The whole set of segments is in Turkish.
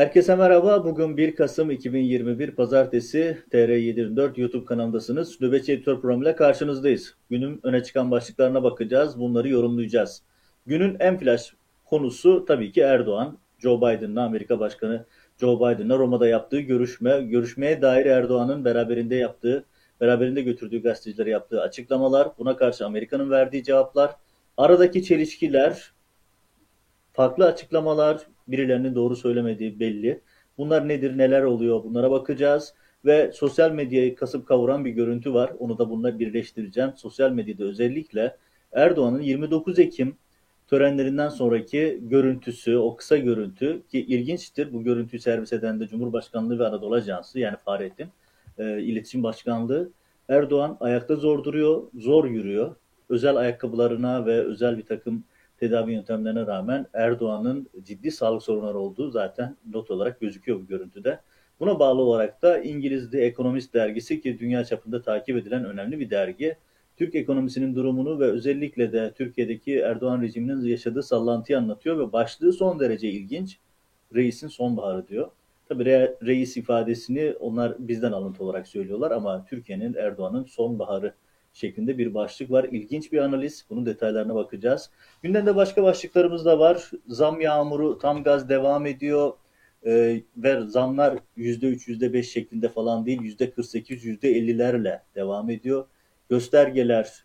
Herkese merhaba. Bugün 1 Kasım 2021 Pazartesi TR724 YouTube kanalındasınız. Nöbetçi Editör programıyla karşınızdayız. Günün öne çıkan başlıklarına bakacağız. Bunları yorumlayacağız. Günün en flash konusu tabii ki Erdoğan. Joe Biden'la Amerika Başkanı Joe Biden'la Roma'da yaptığı görüşme. Görüşmeye dair Erdoğan'ın beraberinde yaptığı, beraberinde götürdüğü gazetecilere yaptığı açıklamalar. Buna karşı Amerika'nın verdiği cevaplar. Aradaki çelişkiler, farklı açıklamalar, birilerinin doğru söylemediği belli. Bunlar nedir, neler oluyor bunlara bakacağız. Ve sosyal medyayı kasıp kavuran bir görüntü var. Onu da bununla birleştireceğim. Sosyal medyada özellikle Erdoğan'ın 29 Ekim törenlerinden sonraki görüntüsü, o kısa görüntü ki ilginçtir. Bu görüntüyü servis eden de Cumhurbaşkanlığı ve Anadolu Ajansı yani Fahrettin e, İletişim Başkanlığı. Erdoğan ayakta zor duruyor, zor yürüyor. Özel ayakkabılarına ve özel bir takım tedavi yöntemlerine rağmen Erdoğan'ın ciddi sağlık sorunları olduğu zaten not olarak gözüküyor bu görüntüde. Buna bağlı olarak da İngiliz The Economist dergisi ki dünya çapında takip edilen önemli bir dergi. Türk ekonomisinin durumunu ve özellikle de Türkiye'deki Erdoğan rejiminin yaşadığı sallantıyı anlatıyor ve başlığı son derece ilginç. Reisin sonbaharı diyor. Tabii re, reis ifadesini onlar bizden alıntı olarak söylüyorlar ama Türkiye'nin Erdoğan'ın sonbaharı şeklinde bir başlık var. İlginç bir analiz. Bunun detaylarına bakacağız. Gündemde başka başlıklarımız da var. Zam yağmuru tam gaz devam ediyor. Ee, ve zamlar %3, %5 şeklinde falan değil, %48, %50'lerle devam ediyor. Göstergeler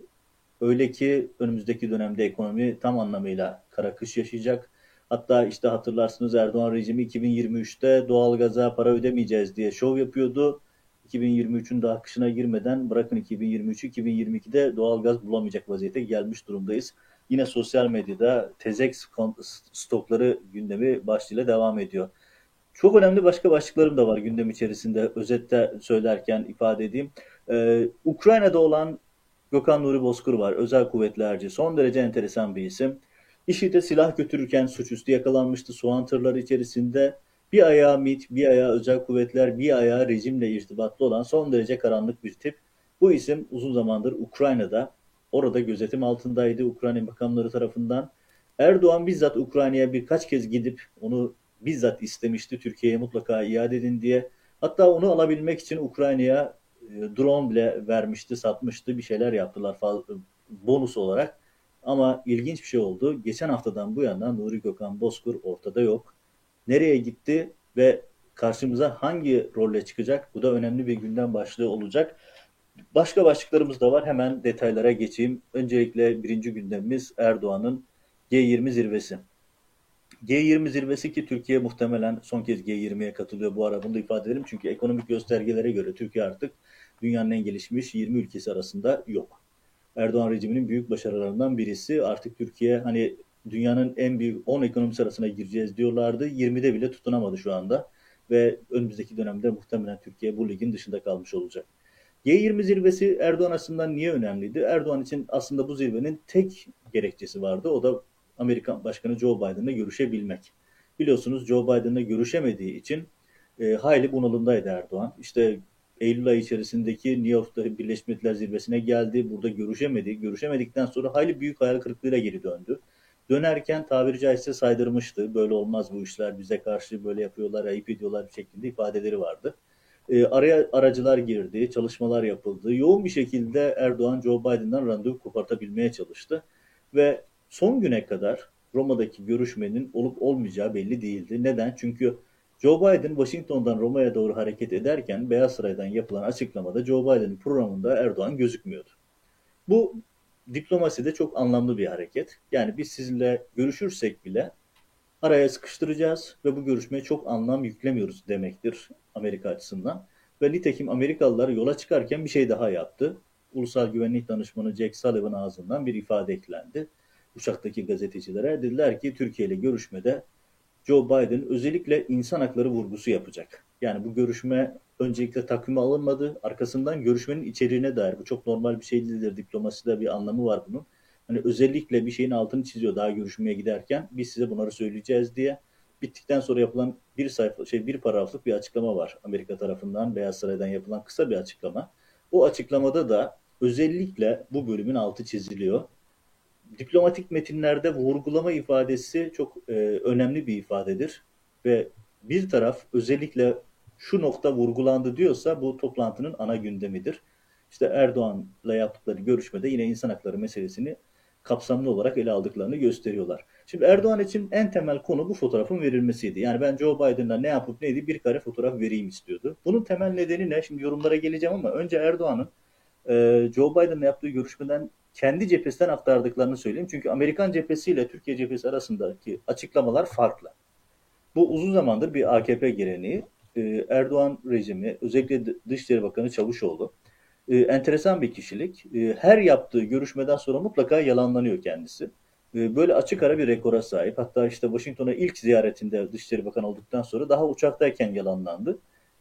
öyle ki önümüzdeki dönemde ekonomi tam anlamıyla kara kış yaşayacak. Hatta işte hatırlarsınız Erdoğan rejimi 2023'te doğalgaza para ödemeyeceğiz diye şov yapıyordu. 2023'ün daha kışına girmeden bırakın 2023'ü 2022'de doğalgaz bulamayacak vaziyete gelmiş durumdayız. Yine sosyal medyada Tezex stokları gündemi başlığıyla devam ediyor. Çok önemli başka başlıklarım da var gündem içerisinde özette söylerken ifade edeyim. Ee, Ukrayna'da olan Gökhan Nuri Bozkır var. Özel kuvvetlerci. Son derece enteresan bir isim. İşite silah götürürken suçüstü yakalanmıştı soğan tırları içerisinde. Bir ayağı MİT, bir ayağı özel kuvvetler, bir ayağı rejimle irtibatlı olan son derece karanlık bir tip. Bu isim uzun zamandır Ukrayna'da, orada gözetim altındaydı Ukrayna makamları tarafından. Erdoğan bizzat Ukrayna'ya birkaç kez gidip onu bizzat istemişti Türkiye'ye mutlaka iade edin diye. Hatta onu alabilmek için Ukrayna'ya e, drone bile vermişti, satmıştı, bir şeyler yaptılar bonus olarak. Ama ilginç bir şey oldu. Geçen haftadan bu yana Nuri Gökhan Bozkur ortada yok nereye gitti ve karşımıza hangi rolle çıkacak? Bu da önemli bir gündem başlığı olacak. Başka başlıklarımız da var. Hemen detaylara geçeyim. Öncelikle birinci gündemimiz Erdoğan'ın G20 zirvesi. G20 zirvesi ki Türkiye muhtemelen son kez G20'ye katılıyor bu ara bunu da ifade edelim. Çünkü ekonomik göstergelere göre Türkiye artık dünyanın en gelişmiş 20 ülkesi arasında yok. Erdoğan rejiminin büyük başarılarından birisi. Artık Türkiye hani dünyanın en büyük 10 ekonomisi arasına gireceğiz diyorlardı. 20'de bile tutunamadı şu anda. Ve önümüzdeki dönemde muhtemelen Türkiye bu ligin dışında kalmış olacak. G20 zirvesi Erdoğan açısından niye önemliydi? Erdoğan için aslında bu zirvenin tek gerekçesi vardı. O da Amerikan Başkanı Joe Biden'la görüşebilmek. Biliyorsunuz Joe Biden'la görüşemediği için e, hayli bunalımdaydı Erdoğan. İşte Eylül ayı içerisindeki New York'ta Birleşmiş Milletler Zirvesi'ne geldi. Burada görüşemedi. Görüşemedikten sonra hayli büyük hayal kırıklığıyla geri döndü. Dönerken tabiri caizse saydırmıştı. Böyle olmaz bu işler bize karşı böyle yapıyorlar, ayıp ediyorlar şeklinde ifadeleri vardı. E, araya aracılar girdi, çalışmalar yapıldı. Yoğun bir şekilde Erdoğan Joe Biden'dan randevu kopartabilmeye çalıştı. Ve son güne kadar Roma'daki görüşmenin olup olmayacağı belli değildi. Neden? Çünkü Joe Biden Washington'dan Roma'ya doğru hareket ederken Beyaz Saray'dan yapılan açıklamada Joe Biden'in programında Erdoğan gözükmüyordu. Bu diplomaside çok anlamlı bir hareket. Yani biz sizinle görüşürsek bile araya sıkıştıracağız ve bu görüşmeye çok anlam yüklemiyoruz demektir Amerika açısından. Ve nitekim Amerikalılar yola çıkarken bir şey daha yaptı. Ulusal Güvenlik Danışmanı Jack Sullivan ağzından bir ifade eklendi. Uçaktaki gazetecilere dediler ki Türkiye ile görüşmede Joe Biden özellikle insan hakları vurgusu yapacak. Yani bu görüşme öncelikle takvime alınmadı. Arkasından görüşmenin içeriğine dair bu çok normal bir şey değildir. Diplomaside bir anlamı var bunun. Hani özellikle bir şeyin altını çiziyor daha görüşmeye giderken biz size bunları söyleyeceğiz diye. Bittikten sonra yapılan bir sayfa şey bir paragraflık bir açıklama var Amerika tarafından Beyaz Saray'dan yapılan kısa bir açıklama. O açıklamada da özellikle bu bölümün altı çiziliyor. Diplomatik metinlerde vurgulama ifadesi çok e, önemli bir ifadedir ve bir taraf özellikle şu nokta vurgulandı diyorsa bu toplantının ana gündemidir. İşte Erdoğan'la yaptıkları görüşmede yine insan hakları meselesini kapsamlı olarak ele aldıklarını gösteriyorlar. Şimdi Erdoğan için en temel konu bu fotoğrafın verilmesiydi. Yani ben Joe Biden'dan ne yapıp neydi bir kare fotoğraf vereyim istiyordu. Bunun temel nedeni ne? Şimdi yorumlara geleceğim ama önce Erdoğan'ın e, Joe Biden'la yaptığı görüşmeden kendi cephesinden aktardıklarını söyleyeyim. Çünkü Amerikan cephesiyle Türkiye cephesi arasındaki açıklamalar farklı. Bu uzun zamandır bir AKP geleneği. E, Erdoğan rejimi, özellikle Dışişleri Bakanı Çavuşoğlu, e, enteresan bir kişilik. E, her yaptığı görüşmeden sonra mutlaka yalanlanıyor kendisi. Böyle açık ara bir rekora sahip. Hatta işte Washington'a ilk ziyaretinde Dışişleri Bakanı olduktan sonra daha uçaktayken yalanlandı.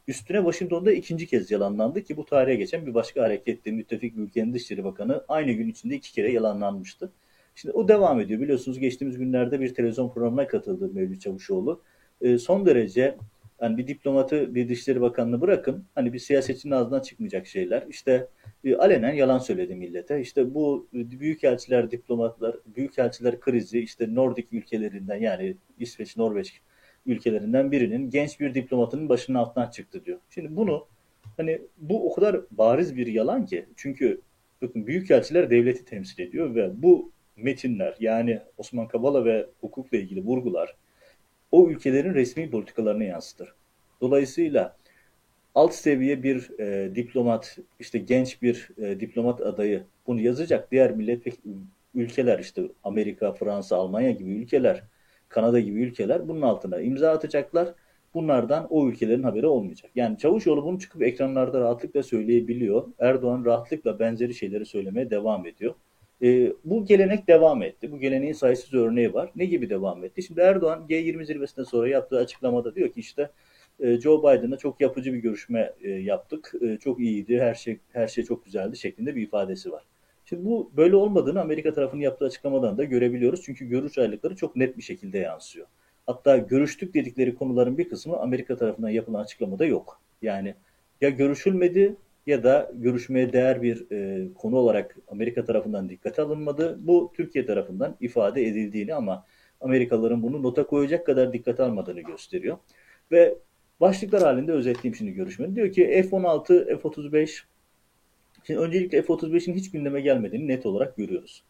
Üstüne Washington'da ikinci kez yalanlandı ki bu tarihe geçen bir başka harekette müttefik ülkenin Dışişleri Bakanı aynı gün içinde iki kere yalanlanmıştı. Şimdi o devam ediyor. Biliyorsunuz geçtiğimiz günlerde bir televizyon programına katıldı Mevlüt Çavuşoğlu. Son derece yani bir diplomatı, bir Dışişleri Bakanı'nı bırakın. Hani bir siyasetçinin ağzından çıkmayacak şeyler. İşte e, alenen yalan söyledi millete. İşte bu büyükelçiler, diplomatlar, büyükelçiler krizi işte Nordik ülkelerinden yani İsveç, Norveç ülkelerinden birinin genç bir diplomatının başının altından çıktı diyor. Şimdi bunu hani bu o kadar bariz bir yalan ki çünkü bakın büyükelçiler devleti temsil ediyor ve bu metinler yani Osman Kavala ve hukukla ilgili vurgular o ülkelerin resmi politikalarını yansıtır. Dolayısıyla alt seviye bir e, diplomat, işte genç bir e, diplomat adayı bunu yazacak diğer millet ve ülkeler işte Amerika, Fransa, Almanya gibi ülkeler, Kanada gibi ülkeler bunun altına imza atacaklar. Bunlardan o ülkelerin haberi olmayacak. Yani Çavuşoğlu bunu çıkıp ekranlarda rahatlıkla söyleyebiliyor. Erdoğan rahatlıkla benzeri şeyleri söylemeye devam ediyor. E, bu gelenek devam etti. Bu geleneğin sayısız örneği var. Ne gibi devam etti? Şimdi Erdoğan G20 zirvesinden sonra yaptığı açıklamada diyor ki işte e, Joe Biden'la çok yapıcı bir görüşme e, yaptık. E, çok iyiydi, her şey her şey çok güzeldi şeklinde bir ifadesi var. Şimdi bu böyle olmadığını Amerika tarafının yaptığı açıklamadan da görebiliyoruz. Çünkü görüş ayrılıkları çok net bir şekilde yansıyor. Hatta görüştük dedikleri konuların bir kısmı Amerika tarafından yapılan açıklamada yok. Yani ya görüşülmedi ya da görüşmeye değer bir e, konu olarak Amerika tarafından dikkate alınmadı. Bu Türkiye tarafından ifade edildiğini ama Amerikalıların bunu nota koyacak kadar dikkate almadığını gösteriyor. Ve başlıklar halinde özetleyeyim şimdi görüşmeyi. Diyor ki F-16, F-35 Şimdi öncelikle F-35'in hiç gündeme gelmediğini net olarak görüyoruz.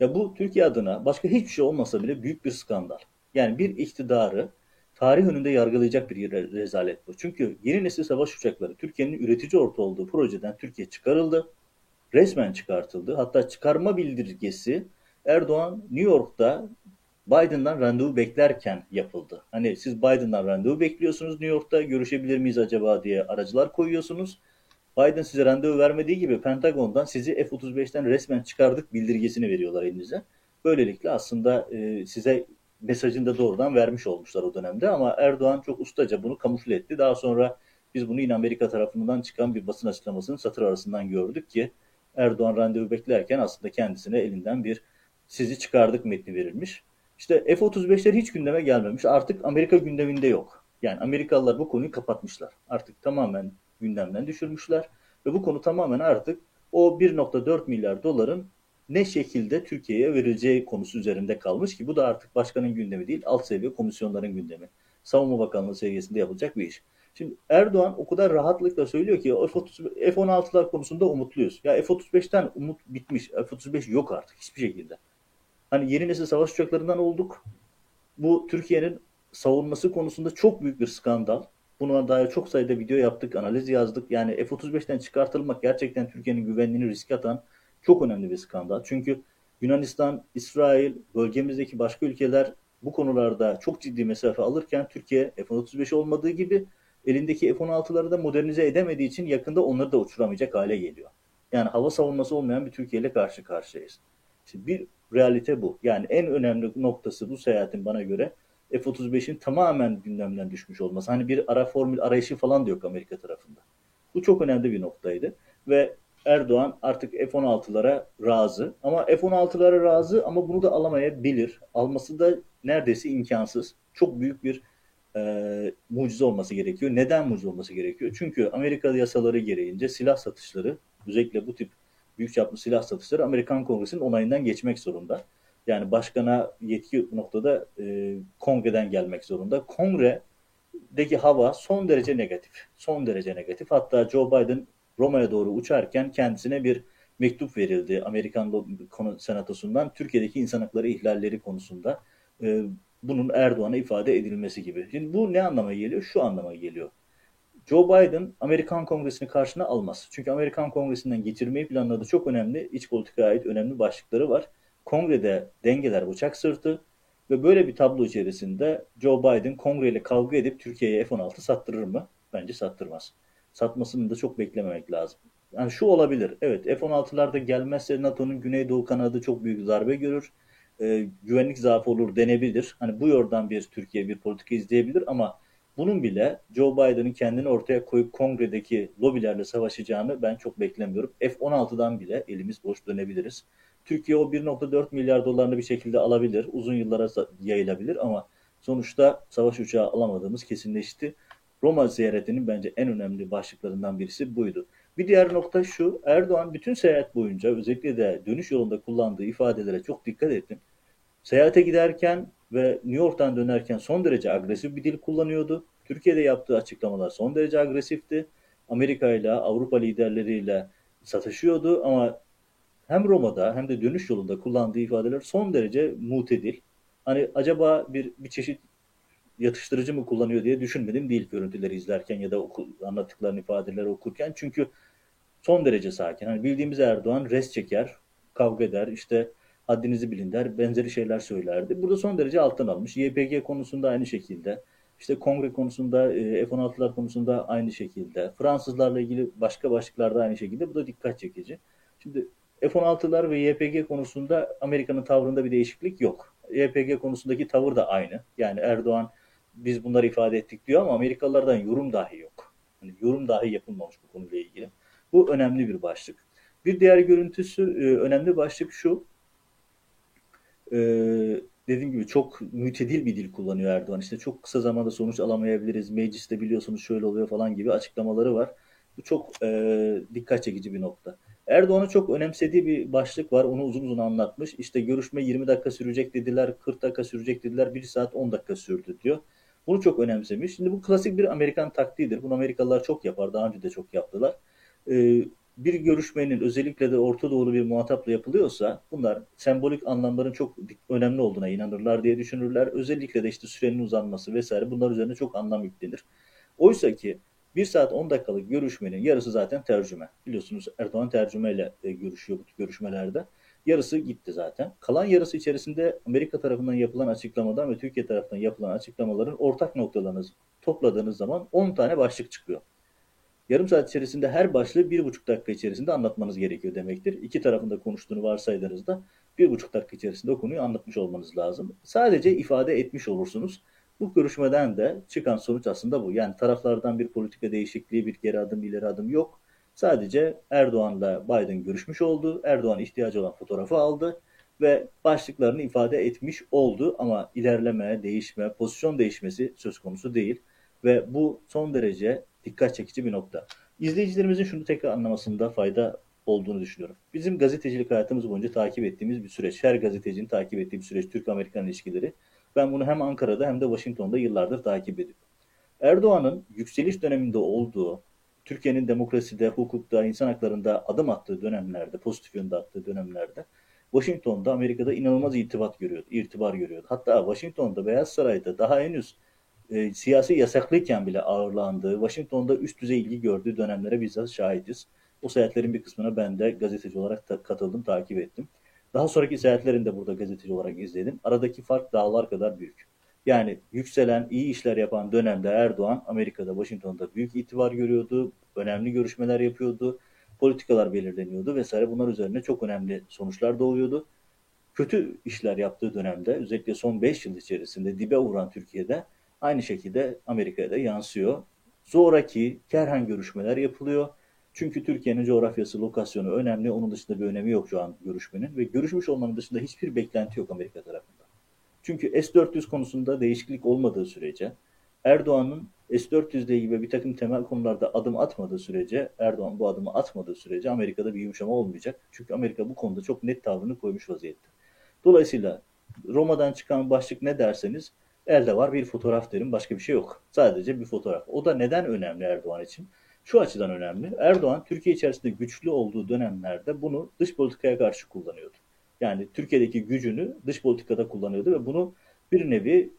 Ya bu Türkiye adına başka hiçbir şey olmasa bile büyük bir skandal. Yani bir iktidarı tarih önünde yargılayacak bir rezalet bu. Çünkü yeni nesil savaş uçakları Türkiye'nin üretici orta olduğu projeden Türkiye çıkarıldı. Resmen çıkartıldı. Hatta çıkarma bildirgesi Erdoğan New York'ta Biden'dan randevu beklerken yapıldı. Hani siz Biden'dan randevu bekliyorsunuz New York'ta görüşebilir miyiz acaba diye aracılar koyuyorsunuz. Biden size randevu vermediği gibi Pentagon'dan sizi F-35'ten resmen çıkardık bildirgesini veriyorlar elinize. Böylelikle aslında e, size mesajını da doğrudan vermiş olmuşlar o dönemde ama Erdoğan çok ustaca bunu kamufle etti. Daha sonra biz bunu yine Amerika tarafından çıkan bir basın açıklamasının satır arasından gördük ki Erdoğan randevu beklerken aslında kendisine elinden bir sizi çıkardık metni verilmiş. İşte F-35'ler hiç gündeme gelmemiş. Artık Amerika gündeminde yok. Yani Amerikalılar bu konuyu kapatmışlar. Artık tamamen gündemden düşürmüşler. Ve bu konu tamamen artık o 1.4 milyar doların ne şekilde Türkiye'ye verileceği konusu üzerinde kalmış ki bu da artık başkanın gündemi değil alt seviye komisyonların gündemi. Savunma Bakanlığı seviyesinde yapılacak bir iş. Şimdi Erdoğan o kadar rahatlıkla söylüyor ki F-16'lar konusunda umutluyuz. Ya F-35'ten umut bitmiş. F-35 yok artık hiçbir şekilde. Hani yeni nesil savaş uçaklarından olduk. Bu Türkiye'nin savunması konusunda çok büyük bir skandal. Buna dair çok sayıda video yaptık, analiz yazdık. Yani F-35'ten çıkartılmak gerçekten Türkiye'nin güvenliğini riske atan çok önemli bir skandal. Çünkü Yunanistan, İsrail, bölgemizdeki başka ülkeler bu konularda çok ciddi mesafe alırken Türkiye F-35 olmadığı gibi elindeki F-16'ları da modernize edemediği için yakında onları da uçuramayacak hale geliyor. Yani hava savunması olmayan bir Türkiye ile karşı karşıyayız. Şimdi bir realite bu. Yani en önemli noktası bu seyahatin bana göre F-35'in tamamen gündemden düşmüş olması. Hani bir ara formül arayışı falan da yok Amerika tarafında. Bu çok önemli bir noktaydı. Ve Erdoğan artık F-16'lara razı. Ama F-16'lara razı ama bunu da alamayabilir. Alması da neredeyse imkansız. Çok büyük bir e, mucize olması gerekiyor. Neden mucize olması gerekiyor? Çünkü Amerika yasaları gereğince silah satışları, özellikle bu tip büyük çaplı silah satışları Amerikan Kongresi'nin onayından geçmek zorunda. Yani başkana yetki noktada e, kongreden gelmek zorunda. Kongre deki hava son derece negatif. Son derece negatif. Hatta Joe Biden Roma'ya doğru uçarken kendisine bir mektup verildi Amerikan Senatosu'ndan Türkiye'deki insan hakları ihlalleri konusunda e, bunun Erdoğan'a ifade edilmesi gibi. Şimdi bu ne anlama geliyor? Şu anlama geliyor. Joe Biden Amerikan Kongresi'ni karşına almaz. Çünkü Amerikan Kongresi'nden getirmeyi planladığı çok önemli iç politikaya ait önemli başlıkları var. Kongrede dengeler bıçak sırtı ve böyle bir tablo içerisinde Joe Biden kongreyle kavga edip Türkiye'ye F-16 sattırır mı? Bence sattırmaz. Satmasını da çok beklememek lazım. Yani şu olabilir. Evet F-16'lar da gelmezse NATO'nun Güneydoğu kanadı çok büyük darbe görür. Ee, güvenlik zaafı olur denebilir. Hani bu yordan bir Türkiye bir politika izleyebilir ama bunun bile Joe Biden'ın kendini ortaya koyup kongredeki lobilerle savaşacağını ben çok beklemiyorum. F-16'dan bile elimiz boş dönebiliriz. Türkiye o 1.4 milyar dolarını bir şekilde alabilir. Uzun yıllara yayılabilir ama sonuçta savaş uçağı alamadığımız kesinleşti. Roma ziyaretinin bence en önemli başlıklarından birisi buydu. Bir diğer nokta şu, Erdoğan bütün seyahat boyunca özellikle de dönüş yolunda kullandığı ifadelere çok dikkat ettim. Seyahate giderken ve New York'tan dönerken son derece agresif bir dil kullanıyordu. Türkiye'de yaptığı açıklamalar son derece agresifti. Amerika ile Avrupa liderleriyle satışıyordu ama hem Roma'da hem de dönüş yolunda kullandığı ifadeler son derece mutedil. Hani acaba bir, bir çeşit yatıştırıcı mı kullanıyor diye düşünmedim değil görüntüleri izlerken ya da oku, anlattıklarını ifadeleri okurken. Çünkü son derece sakin. Hani bildiğimiz Erdoğan res çeker, kavga eder, işte haddinizi bilin der, benzeri şeyler söylerdi. Burada son derece alttan almış. YPG konusunda aynı şekilde. İşte kongre konusunda, e, F-16'lar konusunda aynı şekilde. Fransızlarla ilgili başka başlıklarda aynı şekilde. Bu da dikkat çekici. Şimdi F-16'lar ve YPG konusunda Amerika'nın tavrında bir değişiklik yok. YPG konusundaki tavır da aynı. Yani Erdoğan biz bunları ifade ettik diyor ama Amerikalılardan yorum dahi yok. Yani yorum dahi yapılmamış bu konuyla ilgili. Bu önemli bir başlık. Bir diğer görüntüsü e, önemli başlık şu. E, dediğim gibi çok mütedil bir dil kullanıyor Erdoğan. İşte çok kısa zamanda sonuç alamayabiliriz. Mecliste biliyorsunuz şöyle oluyor falan gibi açıklamaları var. Bu çok e, dikkat çekici bir nokta. Erdoğan'ın çok önemsediği bir başlık var. Onu uzun uzun anlatmış. İşte görüşme 20 dakika sürecek dediler, 40 dakika sürecek dediler, 1 saat 10 dakika sürdü diyor. Bunu çok önemsemiş. Şimdi bu klasik bir Amerikan taktiğidir. Bunu Amerikalılar çok yapar. Daha önce de çok yaptılar. Ee, bir görüşmenin özellikle de Orta Doğulu bir muhatapla yapılıyorsa bunlar sembolik anlamların çok önemli olduğuna inanırlar diye düşünürler. Özellikle de işte sürenin uzanması vesaire bunlar üzerine çok anlam yüklenir. Oysa ki 1 saat 10 dakikalık görüşmenin yarısı zaten tercüme. Biliyorsunuz Erdoğan tercümeyle e, görüşüyor bu görüşmelerde. Yarısı gitti zaten. Kalan yarısı içerisinde Amerika tarafından yapılan açıklamadan ve Türkiye tarafından yapılan açıklamaların ortak noktalarını topladığınız zaman 10 tane başlık çıkıyor. Yarım saat içerisinde her başlığı bir buçuk dakika içerisinde anlatmanız gerekiyor demektir. İki tarafında konuştuğunu varsaydığınızda bir buçuk dakika içerisinde o konuyu anlatmış olmanız lazım. Sadece ifade etmiş olursunuz. Bu görüşmeden de çıkan sonuç aslında bu. Yani taraflardan bir politika değişikliği, bir geri adım, ileri adım yok. Sadece Erdoğan'la Biden görüşmüş oldu. Erdoğan ihtiyacı olan fotoğrafı aldı ve başlıklarını ifade etmiş oldu ama ilerleme, değişme, pozisyon değişmesi söz konusu değil ve bu son derece dikkat çekici bir nokta. İzleyicilerimizin şunu tekrar anlamasında fayda olduğunu düşünüyorum. Bizim gazetecilik hayatımız boyunca takip ettiğimiz bir süreç. Her gazetecinin takip ettiği bir süreç Türk-Amerikan ilişkileri. Ben bunu hem Ankara'da hem de Washington'da yıllardır takip ediyorum. Erdoğan'ın yükseliş döneminde olduğu, Türkiye'nin demokraside, hukukta, insan haklarında adım attığı dönemlerde, pozitif yönde attığı dönemlerde Washington'da Amerika'da inanılmaz itibat görüyordu, irtibar görüyordu. Hatta Washington'da Beyaz Saray'da daha henüz e, siyasi yasaklıyken bile ağırlandığı, Washington'da üst düzey ilgi gördüğü dönemlere bizzat şahidiz. O seyahatlerin bir kısmına ben de gazeteci olarak ta- katıldım, takip ettim. Daha sonraki seyahatlerini de burada gazeteci olarak izledim. Aradaki fark dağlar kadar büyük. Yani yükselen, iyi işler yapan dönemde Erdoğan Amerika'da, Washington'da büyük itibar görüyordu. Önemli görüşmeler yapıyordu. Politikalar belirleniyordu vesaire. Bunlar üzerine çok önemli sonuçlar doğuyordu. Kötü işler yaptığı dönemde özellikle son 5 yıl içerisinde dibe vuran Türkiye'de aynı şekilde Amerika'ya da yansıyor. Zoraki, kerhen görüşmeler yapılıyor. Çünkü Türkiye'nin coğrafyası, lokasyonu önemli. Onun dışında bir önemi yok şu an görüşmenin. Ve görüşmüş olmanın dışında hiçbir beklenti yok Amerika tarafından. Çünkü S-400 konusunda değişiklik olmadığı sürece, Erdoğan'ın S-400 ile ilgili bir takım temel konularda adım atmadığı sürece, Erdoğan bu adımı atmadığı sürece Amerika'da bir yumuşama olmayacak. Çünkü Amerika bu konuda çok net tavrını koymuş vaziyette. Dolayısıyla Roma'dan çıkan başlık ne derseniz, Elde var bir fotoğraf derim başka bir şey yok. Sadece bir fotoğraf. O da neden önemli Erdoğan için? Şu açıdan önemli. Erdoğan Türkiye içerisinde güçlü olduğu dönemlerde bunu dış politikaya karşı kullanıyordu. Yani Türkiye'deki gücünü dış politikada kullanıyordu ve bunu bir nevi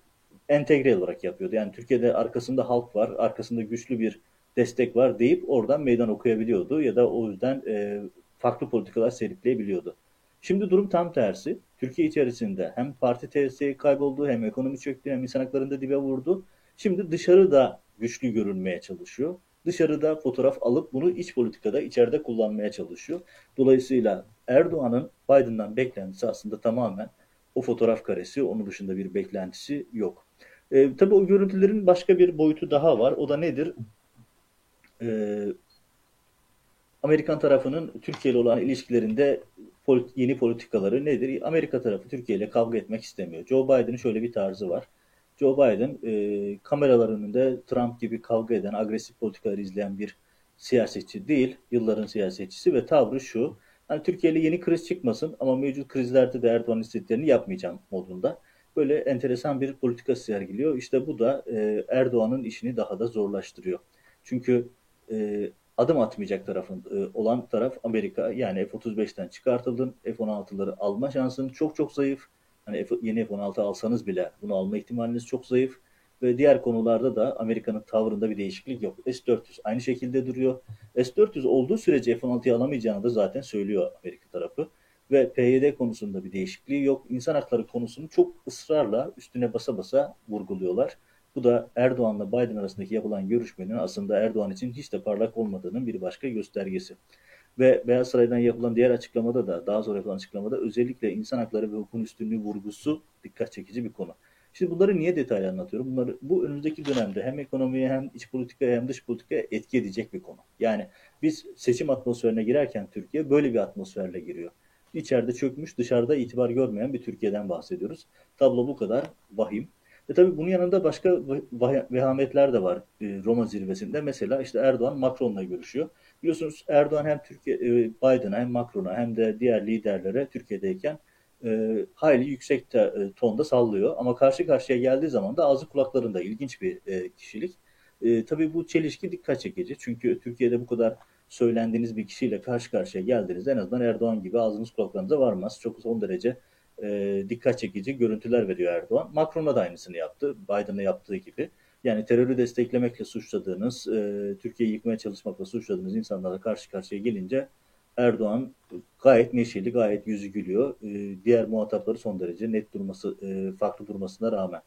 entegre olarak yapıyordu. Yani Türkiye'de arkasında halk var, arkasında güçlü bir destek var deyip oradan meydan okuyabiliyordu ya da o yüzden e, farklı politikalar sergileyebiliyordu. Şimdi durum tam tersi. Türkiye içerisinde hem parti TSE kayboldu, hem ekonomi çöktü, hem insan haklarında dibe vurdu. Şimdi dışarıda güçlü görünmeye çalışıyor. Dışarıda fotoğraf alıp bunu iç politikada içeride kullanmaya çalışıyor. Dolayısıyla Erdoğan'ın Biden'dan beklentisi aslında tamamen o fotoğraf karesi. Onun dışında bir beklentisi yok. E, tabii o görüntülerin başka bir boyutu daha var. O da nedir? E, Amerikan tarafının Türkiye ile olan ilişkilerinde yeni politikaları nedir? Amerika tarafı Türkiye ile kavga etmek istemiyor. Joe Biden'ın şöyle bir tarzı var. Joe Biden e, kameralar önünde Trump gibi kavga eden, agresif politikalar izleyen bir siyasetçi değil, yılların siyasetçisi ve tavrı şu. Hani Türkiye ile yeni kriz çıkmasın ama mevcut krizlerde de Erdoğan istediklerini yapmayacağım modunda. Böyle enteresan bir politika sergiliyor. İşte bu da e, Erdoğan'ın işini daha da zorlaştırıyor. Çünkü e, adım atmayacak tarafın e, olan taraf Amerika. Yani F-35'ten çıkartıldın. F-16'ları alma şansın çok çok zayıf. Hani F, yeni F-16 alsanız bile bunu alma ihtimaliniz çok zayıf. Ve diğer konularda da Amerika'nın tavrında bir değişiklik yok. S-400 aynı şekilde duruyor. S-400 olduğu sürece F-16'yı alamayacağını da zaten söylüyor Amerika tarafı. Ve PYD konusunda bir değişikliği yok. İnsan hakları konusunu çok ısrarla üstüne basa basa vurguluyorlar. Bu da Erdoğan'la Biden arasındaki yapılan görüşmenin aslında Erdoğan için hiç de parlak olmadığının bir başka göstergesi. Ve Beyaz Saray'dan yapılan diğer açıklamada da daha sonra yapılan açıklamada özellikle insan hakları ve hukukun üstünlüğü vurgusu dikkat çekici bir konu. Şimdi bunları niye detaylı anlatıyorum? Bunları bu önümüzdeki dönemde hem ekonomiye hem iç politikaya hem dış politikaya etki edecek bir konu. Yani biz seçim atmosferine girerken Türkiye böyle bir atmosferle giriyor. İçeride çökmüş, dışarıda itibar görmeyen bir Türkiye'den bahsediyoruz. Tablo bu kadar vahim. Ve tabii bunun yanında başka vehametler de var e, Roma zirvesinde. Mesela işte Erdoğan Macron'la görüşüyor. Biliyorsunuz Erdoğan hem Türkiye e, Biden'a hem Macron'a hem de diğer liderlere Türkiye'deyken e, hayli yüksek tonda sallıyor. Ama karşı karşıya geldiği zaman da ağzı kulaklarında ilginç bir kişilik. tabii bu çelişki dikkat çekici. Çünkü Türkiye'de bu kadar söylendiğiniz bir kişiyle karşı karşıya geldiğinizde en azından Erdoğan gibi ağzınız kulaklarınıza varmaz. Çok son derece e, dikkat çekici görüntüler veriyor Erdoğan. Macron'a da aynısını yaptı. Biden'a yaptığı gibi. Yani terörü desteklemekle suçladığınız, e, Türkiye'yi yıkmaya çalışmakla suçladığınız insanlarla karşı karşıya gelince Erdoğan gayet neşeli, gayet yüzü gülüyor. E, diğer muhatapları son derece net durması, e, farklı durmasına rağmen.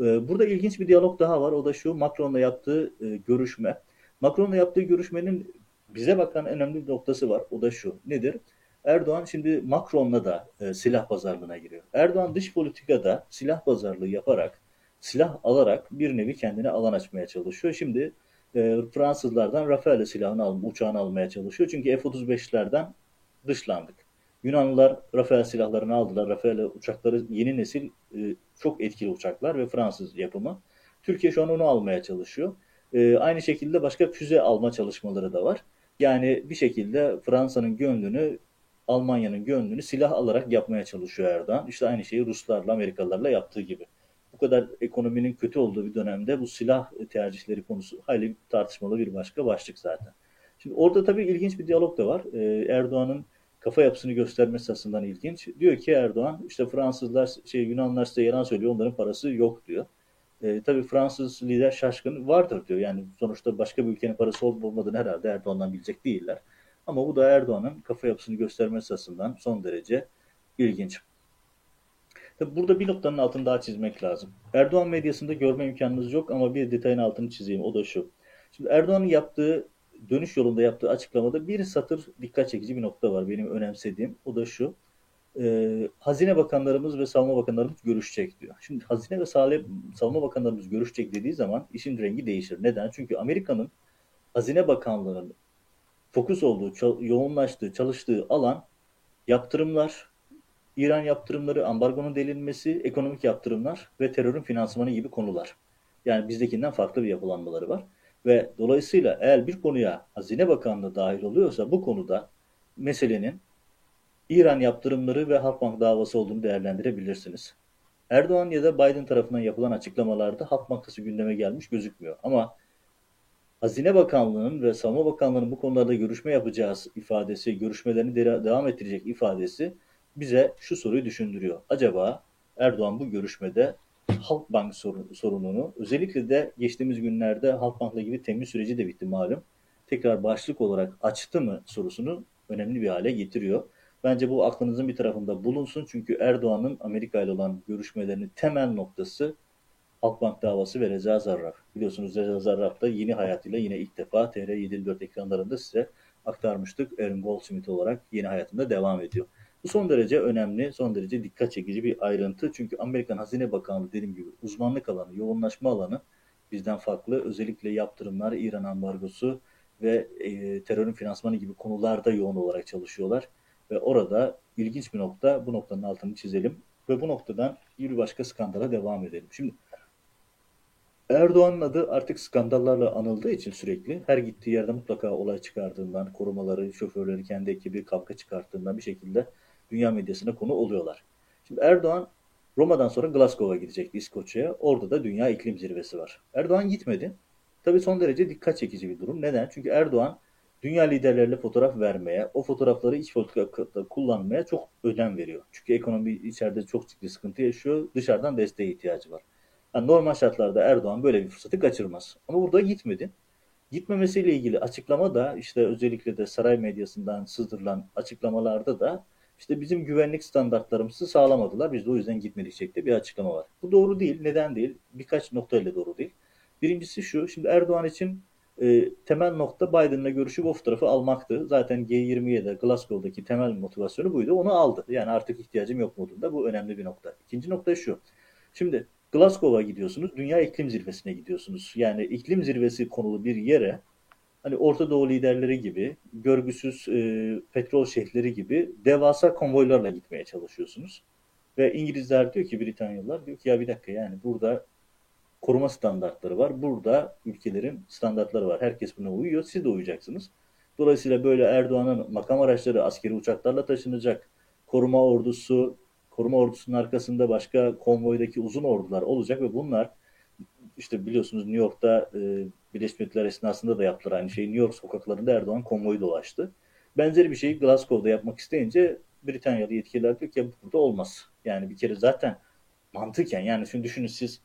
E, burada ilginç bir diyalog daha var. O da şu, Macron'la yaptığı e, görüşme. Macron'la yaptığı görüşmenin bize bakan önemli bir noktası var. O da şu. Nedir? Erdoğan şimdi Macron'la da e, silah pazarlığına giriyor. Erdoğan dış politikada silah pazarlığı yaparak, silah alarak bir nevi kendine alan açmaya çalışıyor. Şimdi e, Fransızlardan Rafale silahını al, uçağını almaya çalışıyor. Çünkü F-35'lerden dışlandık. Yunanlılar Rafale silahlarını aldılar. Rafale uçakları yeni nesil e, çok etkili uçaklar ve Fransız yapımı. Türkiye şu an onu almaya çalışıyor. E, aynı şekilde başka füze alma çalışmaları da var. Yani bir şekilde Fransa'nın gönlünü Almanya'nın gönlünü silah alarak yapmaya çalışıyor Erdoğan. İşte aynı şeyi Ruslarla, Amerikalılarla yaptığı gibi. Bu kadar ekonominin kötü olduğu bir dönemde bu silah tercihleri konusu hayli tartışmalı bir başka başlık zaten. Şimdi orada tabii ilginç bir diyalog da var. Ee, Erdoğan'ın kafa yapısını göstermesi açısından ilginç. Diyor ki Erdoğan işte Fransızlar, şey Yunanlar size yalan söylüyor onların parası yok diyor. E, tabii Fransız lider şaşkın vardır diyor. Yani sonuçta başka bir ülkenin parası olup olmadığını herhalde Erdoğan'dan bilecek değiller. Ama bu da Erdoğan'ın kafa yapısını göstermesi açısından son derece ilginç. Tabi burada bir noktanın altını daha çizmek lazım. Erdoğan medyasında görme imkanınız yok ama bir detayın altını çizeyim. O da şu. Şimdi Erdoğan'ın yaptığı dönüş yolunda yaptığı açıklamada bir satır dikkat çekici bir nokta var benim önemsediğim. O da şu. E, Hazine Bakanlarımız ve Savunma Bakanlarımız görüşecek diyor. Şimdi Hazine ve Savunma Bakanlarımız görüşecek dediği zaman işin rengi değişir. Neden? Çünkü Amerika'nın Hazine Bakanlığı'nın fokus olduğu, yoğunlaştığı, çalıştığı alan yaptırımlar, İran yaptırımları, ambargonun delinmesi, ekonomik yaptırımlar ve terörün finansmanı gibi konular. Yani bizdekinden farklı bir yapılanmaları var. Ve dolayısıyla eğer bir konuya Hazine Bakanlığı dahil oluyorsa bu konuda meselenin İran yaptırımları ve Halkbank davası olduğunu değerlendirebilirsiniz. Erdoğan ya da Biden tarafından yapılan açıklamalarda Halk Bankası gündeme gelmiş gözükmüyor. Ama Hazine Bakanlığı'nın ve Savunma Bakanlığı'nın bu konularda görüşme yapacağız ifadesi, görüşmelerini de devam ettirecek ifadesi bize şu soruyu düşündürüyor. Acaba Erdoğan bu görüşmede Halkbank sorununu özellikle de geçtiğimiz günlerde Halkbank'la gibi temin süreci de bitti malum. Tekrar başlık olarak açtı mı sorusunu önemli bir hale getiriyor. Bence bu aklınızın bir tarafında bulunsun. Çünkü Erdoğan'ın Amerika ile olan görüşmelerinin temel noktası Halkbank davası ve Reza Zarrab. Biliyorsunuz Reza Zarrab da yeni hayatıyla yine ilk defa TR754 ekranlarında size aktarmıştık. Aaron Goldsmith olarak yeni hayatında devam ediyor. Bu son derece önemli, son derece dikkat çekici bir ayrıntı. Çünkü Amerikan Hazine Bakanlığı dediğim gibi uzmanlık alanı, yoğunlaşma alanı bizden farklı. Özellikle yaptırımlar, İran ambargosu ve e, terörün finansmanı gibi konularda yoğun olarak çalışıyorlar. Ve orada ilginç bir nokta, bu noktanın altını çizelim. Ve bu noktadan bir başka skandala devam edelim. Şimdi Erdoğan'ın adı artık skandallarla anıldığı için sürekli her gittiği yerde mutlaka olay çıkardığından, korumaları, şoförleri, kendi ekibi kavga çıkarttığından bir şekilde dünya medyasına konu oluyorlar. Şimdi Erdoğan Roma'dan sonra Glasgow'a gidecekti İskoçya'ya. Orada da Dünya İklim Zirvesi var. Erdoğan gitmedi. Tabii son derece dikkat çekici bir durum. Neden? Çünkü Erdoğan dünya liderleriyle fotoğraf vermeye, o fotoğrafları iç politikada kullanmaya çok önem veriyor. Çünkü ekonomi içeride çok ciddi sıkıntı yaşıyor. Dışarıdan desteğe ihtiyacı var. Yani normal şartlarda Erdoğan böyle bir fırsatı kaçırmaz. Ama burada gitmedi. Gitmemesiyle ilgili açıklama da işte özellikle de saray medyasından sızdırılan açıklamalarda da işte bizim güvenlik standartlarımızı sağlamadılar. Biz de o yüzden gitmedik şeklinde bir açıklama var. Bu doğru değil. Neden değil? Birkaç noktayla doğru değil. Birincisi şu. Şimdi Erdoğan için e, temel nokta Biden'la görüşüp o fotoğrafı almaktı. Zaten G20'ye de Glasgow'daki temel motivasyonu buydu. Onu aldı. Yani artık ihtiyacım yok modunda. Bu önemli bir nokta. İkinci nokta şu. Şimdi Glasgow'a gidiyorsunuz. Dünya iklim zirvesine gidiyorsunuz. Yani iklim zirvesi konulu bir yere hani Orta Doğu liderleri gibi, görgüsüz e, petrol şehirleri gibi devasa konvoylarla gitmeye çalışıyorsunuz. Ve İngilizler diyor ki, Britanyalılar diyor ki ya bir dakika yani burada koruma standartları var. Burada ülkelerin standartları var. Herkes buna uyuyor. Siz de uyacaksınız. Dolayısıyla böyle Erdoğan'ın makam araçları askeri uçaklarla taşınacak. Koruma ordusu, koruma ordusunun arkasında başka konvoydaki uzun ordular olacak ve bunlar işte biliyorsunuz New York'ta e, Birleşmiş Milletler esnasında da yaptılar aynı şeyi. New York sokaklarında Erdoğan konvoyu dolaştı. Benzeri bir şeyi Glasgow'da yapmak isteyince Britanyalı yetkililer diyor ki burada olmaz. Yani bir kere zaten mantıken yani şimdi düşünün siz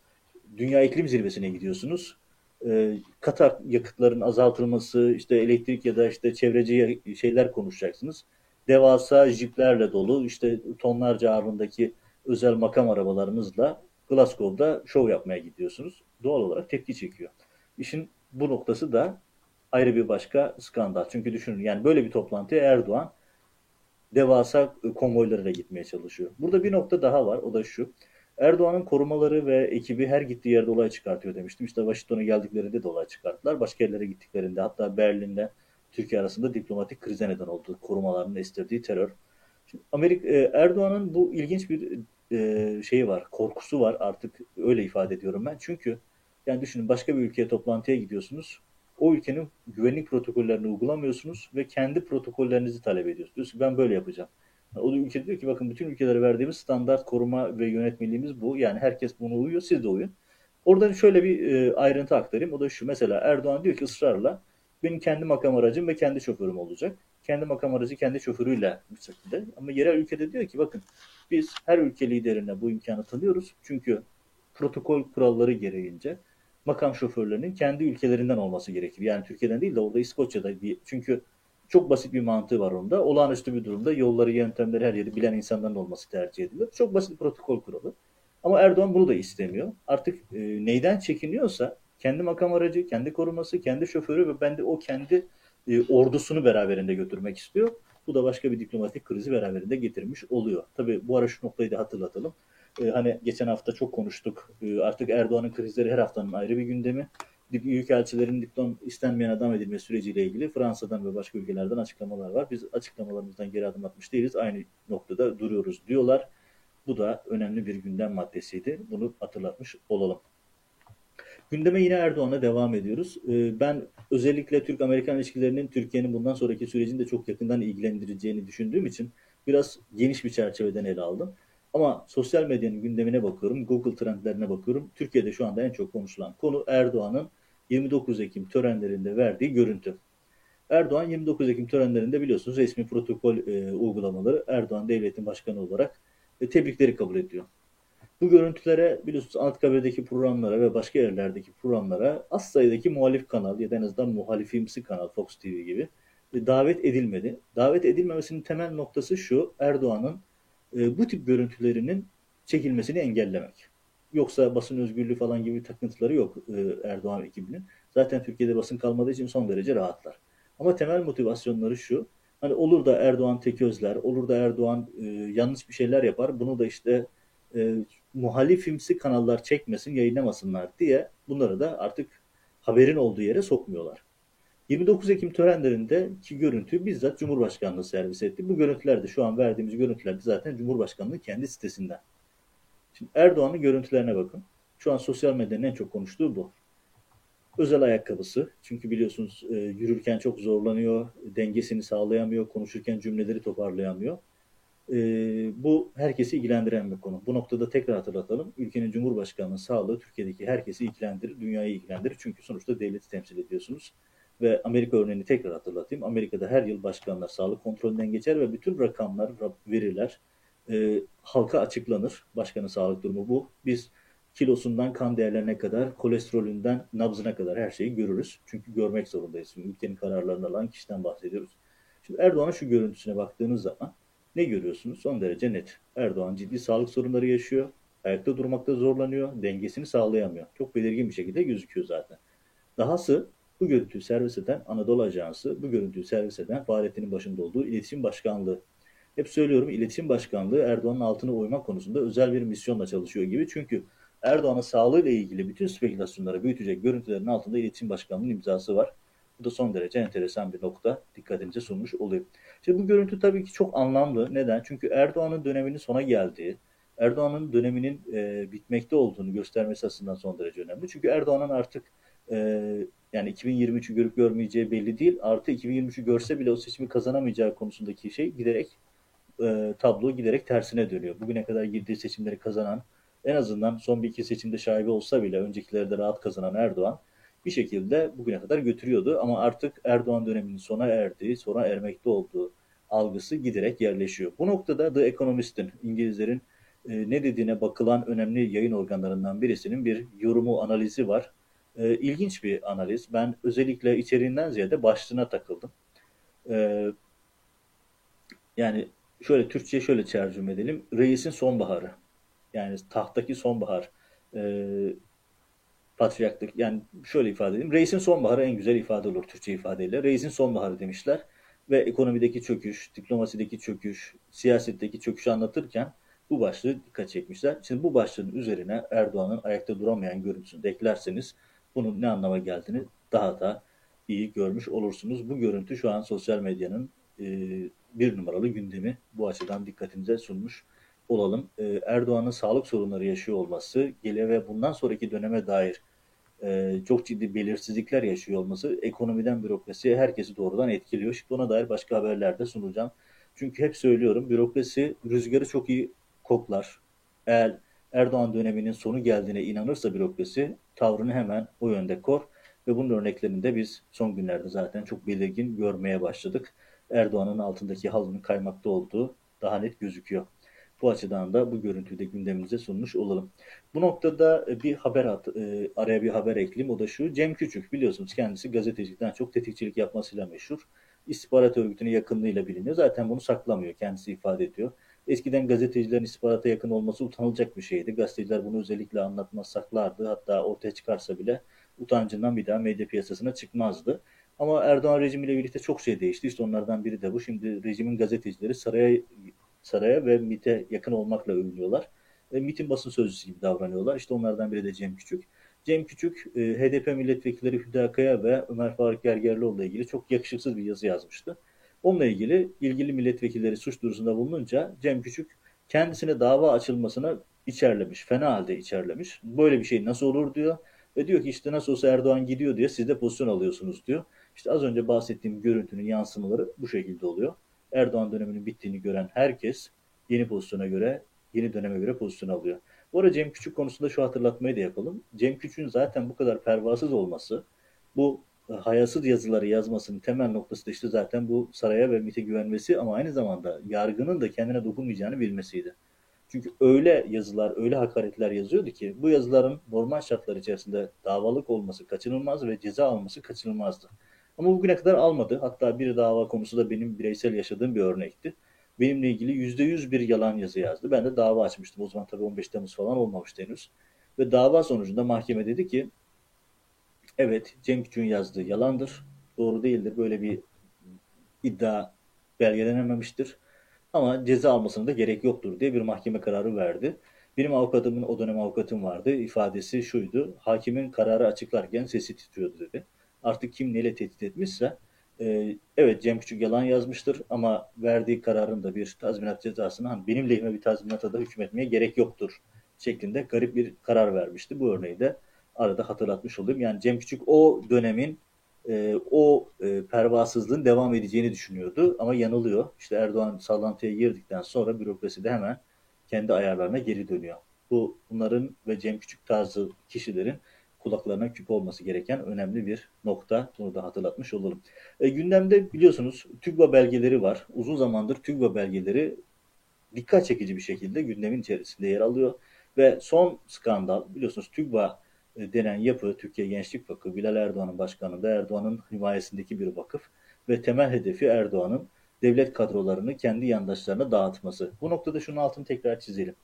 Dünya İklim Zirvesi'ne gidiyorsunuz. E, Katar yakıtların azaltılması, işte elektrik ya da işte çevreci şeyler konuşacaksınız. Devasa jiplerle dolu, işte tonlarca ağırlığındaki özel makam arabalarınızla Glasgow'da şov yapmaya gidiyorsunuz. Doğal olarak tepki çekiyor. İşin bu noktası da ayrı bir başka skandal. Çünkü düşünün yani böyle bir toplantıya Erdoğan devasa konvoylarıyla gitmeye çalışıyor. Burada bir nokta daha var. O da şu. Erdoğan'ın korumaları ve ekibi her gittiği yerde olay çıkartıyor demiştim. İşte Washington'a geldiklerinde de olay çıkarttılar. Başka yerlere gittiklerinde hatta Berlin'de Türkiye arasında diplomatik krize neden oldu. Korumalarının estirdiği terör. Şimdi Amerika, e, Erdoğan'ın bu ilginç bir e, şeyi var, korkusu var artık öyle ifade ediyorum ben. Çünkü yani düşünün başka bir ülkeye toplantıya gidiyorsunuz. O ülkenin güvenlik protokollerini uygulamıyorsunuz ve kendi protokollerinizi talep ediyorsunuz. Diyorsunuz ki ben böyle yapacağım. O da ülke diyor ki bakın bütün ülkelere verdiğimiz standart koruma ve yönetmeliğimiz bu. Yani herkes bunu uyuyor, siz de uyun. Oradan şöyle bir e, ayrıntı aktarayım. O da şu. Mesela Erdoğan diyor ki ısrarla benim kendi makam aracım ve kendi şoförüm olacak. Kendi makam aracı kendi şoförüyle bir şekilde. Ama yerel ülkede diyor ki bakın biz her ülke liderine bu imkanı tanıyoruz. Çünkü protokol kuralları gereğince makam şoförlerinin kendi ülkelerinden olması gerekir. Yani Türkiye'den değil de orada İskoçya'da. Bir, çünkü çok basit bir mantığı var onda. Olağanüstü bir durumda yolları, yöntemleri her yeri bilen insanların olması tercih edilir. Çok basit bir protokol kuralı. Ama Erdoğan bunu da istemiyor. Artık e, neyden çekiniyorsa kendi makam aracı, kendi koruması, kendi şoförü ve ben de o kendi e, ordusunu beraberinde götürmek istiyor. Bu da başka bir diplomatik krizi beraberinde getirmiş oluyor. Tabii bu ara şu noktayı da hatırlatalım. E, hani geçen hafta çok konuştuk. E, artık Erdoğan'ın krizleri her haftanın ayrı bir gündemi. Büyükelçilerin diplom istenmeyen adam edilme süreciyle ilgili Fransa'dan ve başka ülkelerden açıklamalar var. Biz açıklamalarımızdan geri adım atmış değiliz. Aynı noktada duruyoruz diyorlar. Bu da önemli bir gündem maddesiydi. Bunu hatırlatmış olalım. Gündeme yine Erdoğan'a devam ediyoruz. Ee, ben özellikle Türk-Amerikan ilişkilerinin Türkiye'nin bundan sonraki sürecinde çok yakından ilgilendireceğini düşündüğüm için biraz geniş bir çerçeveden ele aldım. Ama sosyal medyanın gündemine bakıyorum, Google trendlerine bakıyorum. Türkiye'de şu anda en çok konuşulan konu Erdoğan'ın 29 Ekim törenlerinde verdiği görüntü. Erdoğan 29 Ekim törenlerinde biliyorsunuz resmi protokol e, uygulamaları Erdoğan devletin başkanı olarak e, tebrikleri kabul ediyor. Bu görüntülere biliyorsunuz Anıtkabir'deki programlara ve başka yerlerdeki programlara az sayıdaki muhalif kanal ya da en azından muhalifimsi kanal Fox TV gibi e, davet edilmedi. Davet edilmemesinin temel noktası şu Erdoğan'ın e, bu tip görüntülerinin çekilmesini engellemek. Yoksa basın özgürlüğü falan gibi takıntıları yok e, Erdoğan ekibinin. Zaten Türkiye'de basın kalmadığı için son derece rahatlar. Ama temel motivasyonları şu. Hani olur da Erdoğan tek özler, olur da Erdoğan e, yanlış bir şeyler yapar. Bunu da işte e, muhalifimsi kanallar çekmesin, yayınlamasınlar diye bunları da artık haberin olduğu yere sokmuyorlar. 29 Ekim törenlerindeki görüntüyü bizzat Cumhurbaşkanlığı servis etti. Bu görüntüler de şu an verdiğimiz görüntüler de zaten Cumhurbaşkanlığı kendi sitesinden. Şimdi Erdoğan'ın görüntülerine bakın. Şu an sosyal medyanın en çok konuştuğu bu. Özel ayakkabısı. Çünkü biliyorsunuz e, yürürken çok zorlanıyor, dengesini sağlayamıyor, konuşurken cümleleri toparlayamıyor. E, bu herkesi ilgilendiren bir konu. Bu noktada tekrar hatırlatalım. Ülkenin Cumhurbaşkanı'nın sağlığı Türkiye'deki herkesi ilgilendirir, dünyayı ilgilendirir. Çünkü sonuçta devleti temsil ediyorsunuz. Ve Amerika örneğini tekrar hatırlatayım. Amerika'da her yıl başkanlar sağlık kontrolünden geçer ve bütün rakamlar, veriler e, halka açıklanır. Başkanın sağlık durumu bu. Biz kilosundan kan değerlerine kadar, kolesterolünden nabzına kadar her şeyi görürüz. Çünkü görmek zorundayız. Ülkenin kararlarını alan kişiden bahsediyoruz. Şimdi Erdoğan'ın şu görüntüsüne baktığınız zaman ne görüyorsunuz? Son derece net. Erdoğan ciddi sağlık sorunları yaşıyor. Ayakta durmakta zorlanıyor. Dengesini sağlayamıyor. Çok belirgin bir şekilde gözüküyor zaten. Dahası bu görüntüyü servis eden Anadolu Ajansı, bu görüntüyü servis eden Fahrettin'in başında olduğu İletişim Başkanlığı. Hep söylüyorum İletişim Başkanlığı Erdoğan'ın altına uyma konusunda özel bir misyonla çalışıyor gibi. Çünkü Erdoğan'ın sağlığıyla ilgili bütün spekülasyonları büyütecek görüntülerin altında İletişim Başkanlığı'nın imzası var. Bu da son derece enteresan bir nokta dikkatinize sunmuş oluyor. Şimdi bu görüntü tabii ki çok anlamlı. Neden? Çünkü Erdoğan'ın döneminin sona geldiği, Erdoğan'ın döneminin e, bitmekte olduğunu göstermesi açısından son derece önemli. Çünkü Erdoğan'ın artık e, yani 2023'ü görüp görmeyeceği belli değil. Artı 2023'ü görse bile o seçimi kazanamayacağı konusundaki şey giderek e, tablo giderek tersine dönüyor. Bugüne kadar girdiği seçimleri kazanan en azından son bir iki seçimde şaibe olsa bile öncekilerde rahat kazanan Erdoğan bir şekilde bugüne kadar götürüyordu. Ama artık Erdoğan döneminin sona erdiği, sona ermekte olduğu algısı giderek yerleşiyor. Bu noktada The Economist'in, İngilizlerin e, ne dediğine bakılan önemli yayın organlarından birisinin bir yorumu, analizi var. E, ilginç bir analiz. Ben özellikle içeriğinden ziyade başlığına takıldım. E, yani şöyle Türkçe'ye şöyle tercüme edelim. Reisin sonbaharı. Yani tahttaki sonbahar. E, patriarklık yani şöyle ifade edeyim. Reisin sonbaharı en güzel ifade olur Türkçe ifadeyle. Reisin sonbaharı demişler ve ekonomideki çöküş, diplomasideki çöküş, siyasetteki çöküşü anlatırken bu başlığı dikkat çekmişler. Şimdi bu başlığın üzerine Erdoğan'ın ayakta duramayan görüntüsünü eklerseniz bunun ne anlama geldiğini daha da iyi görmüş olursunuz. Bu görüntü şu an sosyal medyanın e, bir numaralı gündemi. Bu açıdan dikkatinize sunmuş olalım. E, Erdoğan'ın sağlık sorunları yaşıyor olması, gele ve bundan sonraki döneme dair e, çok ciddi belirsizlikler yaşıyor olması ekonomiden bürokrasiye herkesi doğrudan etkiliyor. Şimdi ona dair başka haberlerde sunacağım. Çünkü hep söylüyorum bürokrasi rüzgarı çok iyi koklar. Eğer Erdoğan döneminin sonu geldiğine inanırsa bürokrasi tavrını hemen o yönde kor ve bunun örneklerini de biz son günlerde zaten çok belirgin görmeye başladık. Erdoğan'ın altındaki halının kaymakta olduğu daha net gözüküyor. Bu açıdan da bu görüntüyü de gündemimize sunmuş olalım. Bu noktada e, bir haber at, e, araya bir haber ekleyeyim. O da şu. Cem Küçük biliyorsunuz kendisi gazetecilikten çok tetikçilik yapmasıyla meşhur. İstihbarat örgütüne yakınlığıyla biliniyor. Zaten bunu saklamıyor. Kendisi ifade ediyor. Eskiden gazetecilerin istihbarata yakın olması utanılacak bir şeydi. Gazeteciler bunu özellikle anlatmaz saklardı. Hatta ortaya çıkarsa bile utancından bir daha medya piyasasına çıkmazdı. Ama Erdoğan rejimiyle birlikte çok şey değişti. İşte onlardan biri de bu. Şimdi rejimin gazetecileri saraya saraya ve MIT'e yakın olmakla övünüyorlar. Ve MIT'in basın sözcüsü gibi davranıyorlar. İşte onlardan biri de Cem Küçük. Cem Küçük, e, HDP milletvekilleri Hüda Kaya ve Ömer Faruk Gergerlioğlu'la ilgili çok yakışıksız bir yazı yazmıştı. Onunla ilgili ilgili milletvekilleri suç duyurusunda bulununca Cem Küçük kendisine dava açılmasına içerlemiş. Fena halde içerlemiş. Böyle bir şey nasıl olur diyor. Ve diyor ki işte nasıl olsa Erdoğan gidiyor diye siz de pozisyon alıyorsunuz diyor. İşte az önce bahsettiğim görüntünün yansımaları bu şekilde oluyor. Erdoğan döneminin bittiğini gören herkes yeni pozisyona göre yeni döneme göre pozisyon alıyor. Bu arada Cem Küçük konusunda şu hatırlatmayı da yapalım. Cem Küçük'ün zaten bu kadar pervasız olması, bu e, hayasız yazıları yazmasının temel noktası da işte zaten bu saraya ve MIT'e güvenmesi ama aynı zamanda yargının da kendine dokunmayacağını bilmesiydi. Çünkü öyle yazılar, öyle hakaretler yazıyordu ki bu yazıların normal şartlar içerisinde davalık olması kaçınılmaz ve ceza alması kaçınılmazdı. Ama bugüne kadar almadı. Hatta bir dava konusu da benim bireysel yaşadığım bir örnekti. Benimle ilgili yüzde yüz bir yalan yazı yazdı. Ben de dava açmıştım. O zaman tabii 15 Temmuz falan olmamıştı henüz. Ve dava sonucunda mahkeme dedi ki evet Cem Küçük'ün yazdığı yalandır. Doğru değildir. Böyle bir iddia belgelenememiştir. Ama ceza almasına da gerek yoktur diye bir mahkeme kararı verdi. Benim avukatımın o dönem avukatım vardı. İfadesi şuydu. Hakimin kararı açıklarken sesi titriyordu dedi. Artık kim neyle tehdit etmişse e, evet Cem Küçük yalan yazmıştır ama verdiği kararın da bir tazminat cezasını hani benim lehime bir tazminata da hükmetmeye gerek yoktur şeklinde garip bir karar vermişti. Bu örneği de arada hatırlatmış olayım. Yani Cem Küçük o dönemin e, o e, pervasızlığın devam edeceğini düşünüyordu ama yanılıyor. İşte Erdoğan sallantıya girdikten sonra bürokrasi de hemen kendi ayarlarına geri dönüyor. Bu bunların ve Cem Küçük tarzı kişilerin kulaklarına küp olması gereken önemli bir nokta. Bunu da hatırlatmış olalım. E, gündemde biliyorsunuz TÜGVA belgeleri var. Uzun zamandır TÜGVA belgeleri dikkat çekici bir şekilde gündemin içerisinde yer alıyor. Ve son skandal biliyorsunuz TÜGVA e, denen yapı Türkiye Gençlik Vakfı Bilal Erdoğan'ın başkanında Erdoğan'ın himayesindeki bir vakıf ve temel hedefi Erdoğan'ın devlet kadrolarını kendi yandaşlarına dağıtması. Bu noktada şunun altını tekrar çizelim.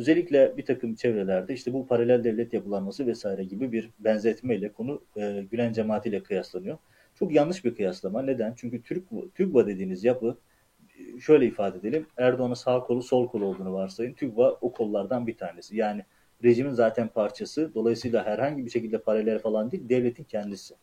Özellikle bir takım çevrelerde işte bu paralel devlet yapılanması vesaire gibi bir benzetmeyle konu e, Gülen cemaatiyle kıyaslanıyor. Çok yanlış bir kıyaslama. Neden? Çünkü Türk TÜGVA dediğiniz yapı şöyle ifade edelim. Erdoğan'ın sağ kolu sol kolu olduğunu varsayın. TÜGVA o kollardan bir tanesi. Yani rejimin zaten parçası. Dolayısıyla herhangi bir şekilde paralel falan değil, devletin kendisi.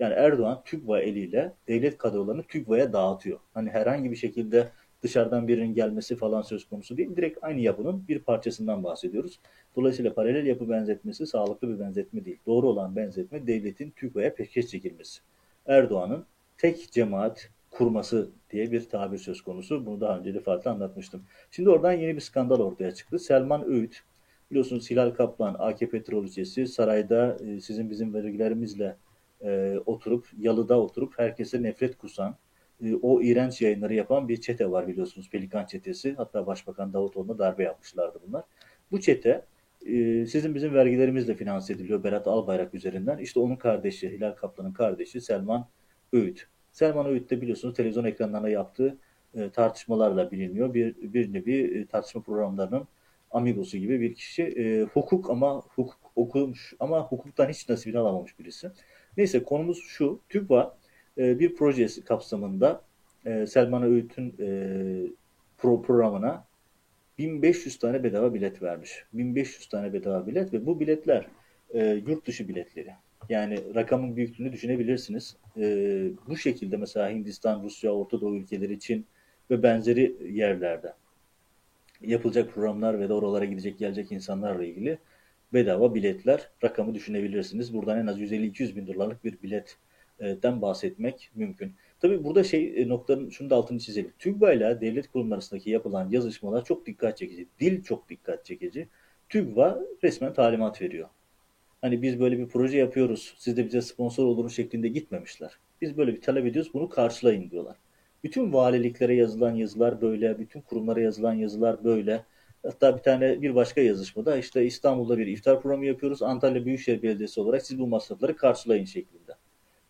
Yani Erdoğan TÜGVA eliyle devlet kadrolarını TÜGVA'ya dağıtıyor. Hani herhangi bir şekilde dışarıdan birinin gelmesi falan söz konusu değil. Direkt aynı yapının bir parçasından bahsediyoruz. Dolayısıyla paralel yapı benzetmesi sağlıklı bir benzetme değil. Doğru olan benzetme devletin TÜGVA'ya peşkeş çekilmesi. Erdoğan'ın tek cemaat kurması diye bir tabir söz konusu. Bunu daha önce de farklı anlatmıştım. Şimdi oradan yeni bir skandal ortaya çıktı. Selman Öğüt, biliyorsunuz Hilal Kaplan, AK Petrolcesi sarayda e, sizin bizim vergilerimizle e, oturup, yalıda oturup herkese nefret kusan, e, o iğrenç yayınları yapan bir çete var biliyorsunuz. Pelikan çetesi. Hatta Başbakan Davutoğlu'na darbe yapmışlardı bunlar. Bu çete e, sizin bizim vergilerimizle finanse ediliyor Berat Albayrak üzerinden. İşte onun kardeşi, Hilal Kaplan'ın kardeşi Selman Öğüt. Selman Öğüt de biliyorsunuz televizyon ekranlarına yaptığı e, tartışmalarla biliniyor. Bir, bir nevi e, tartışma programlarının amigosu gibi bir kişi. Hukuk ama hukuk okumuş ama hukuktan hiç nasibini alamamış birisi. Neyse konumuz şu. TÜGVA e, bir projesi kapsamında e, Selman Öğüt'ün e, pro programına 1500 tane bedava bilet vermiş. 1500 tane bedava bilet ve bu biletler e, yurt dışı biletleri. Yani rakamın büyüklüğünü düşünebilirsiniz. E, bu şekilde mesela Hindistan, Rusya, Orta Doğu ülkeleri için ve benzeri yerlerde yapılacak programlar ve de oralara gidecek gelecek insanlarla ilgili bedava biletler rakamı düşünebilirsiniz. Buradan en az 150-200 bin dolarlık bir bilet den bahsetmek mümkün. Tabii burada şey noktanın şunu da altını çizelim. TÜGVA ile devlet kurumları arasındaki yapılan yazışmalar çok dikkat çekici. Dil çok dikkat çekici. TÜGVA resmen talimat veriyor. Hani biz böyle bir proje yapıyoruz, siz de bize sponsor olurun şeklinde gitmemişler. Biz böyle bir talep ediyoruz, bunu karşılayın diyorlar. Bütün valiliklere yazılan yazılar böyle, bütün kurumlara yazılan yazılar böyle. Hatta bir tane bir başka yazışmada işte İstanbul'da bir iftar programı yapıyoruz. Antalya Büyükşehir Belediyesi olarak siz bu masrafları karşılayın şeklinde.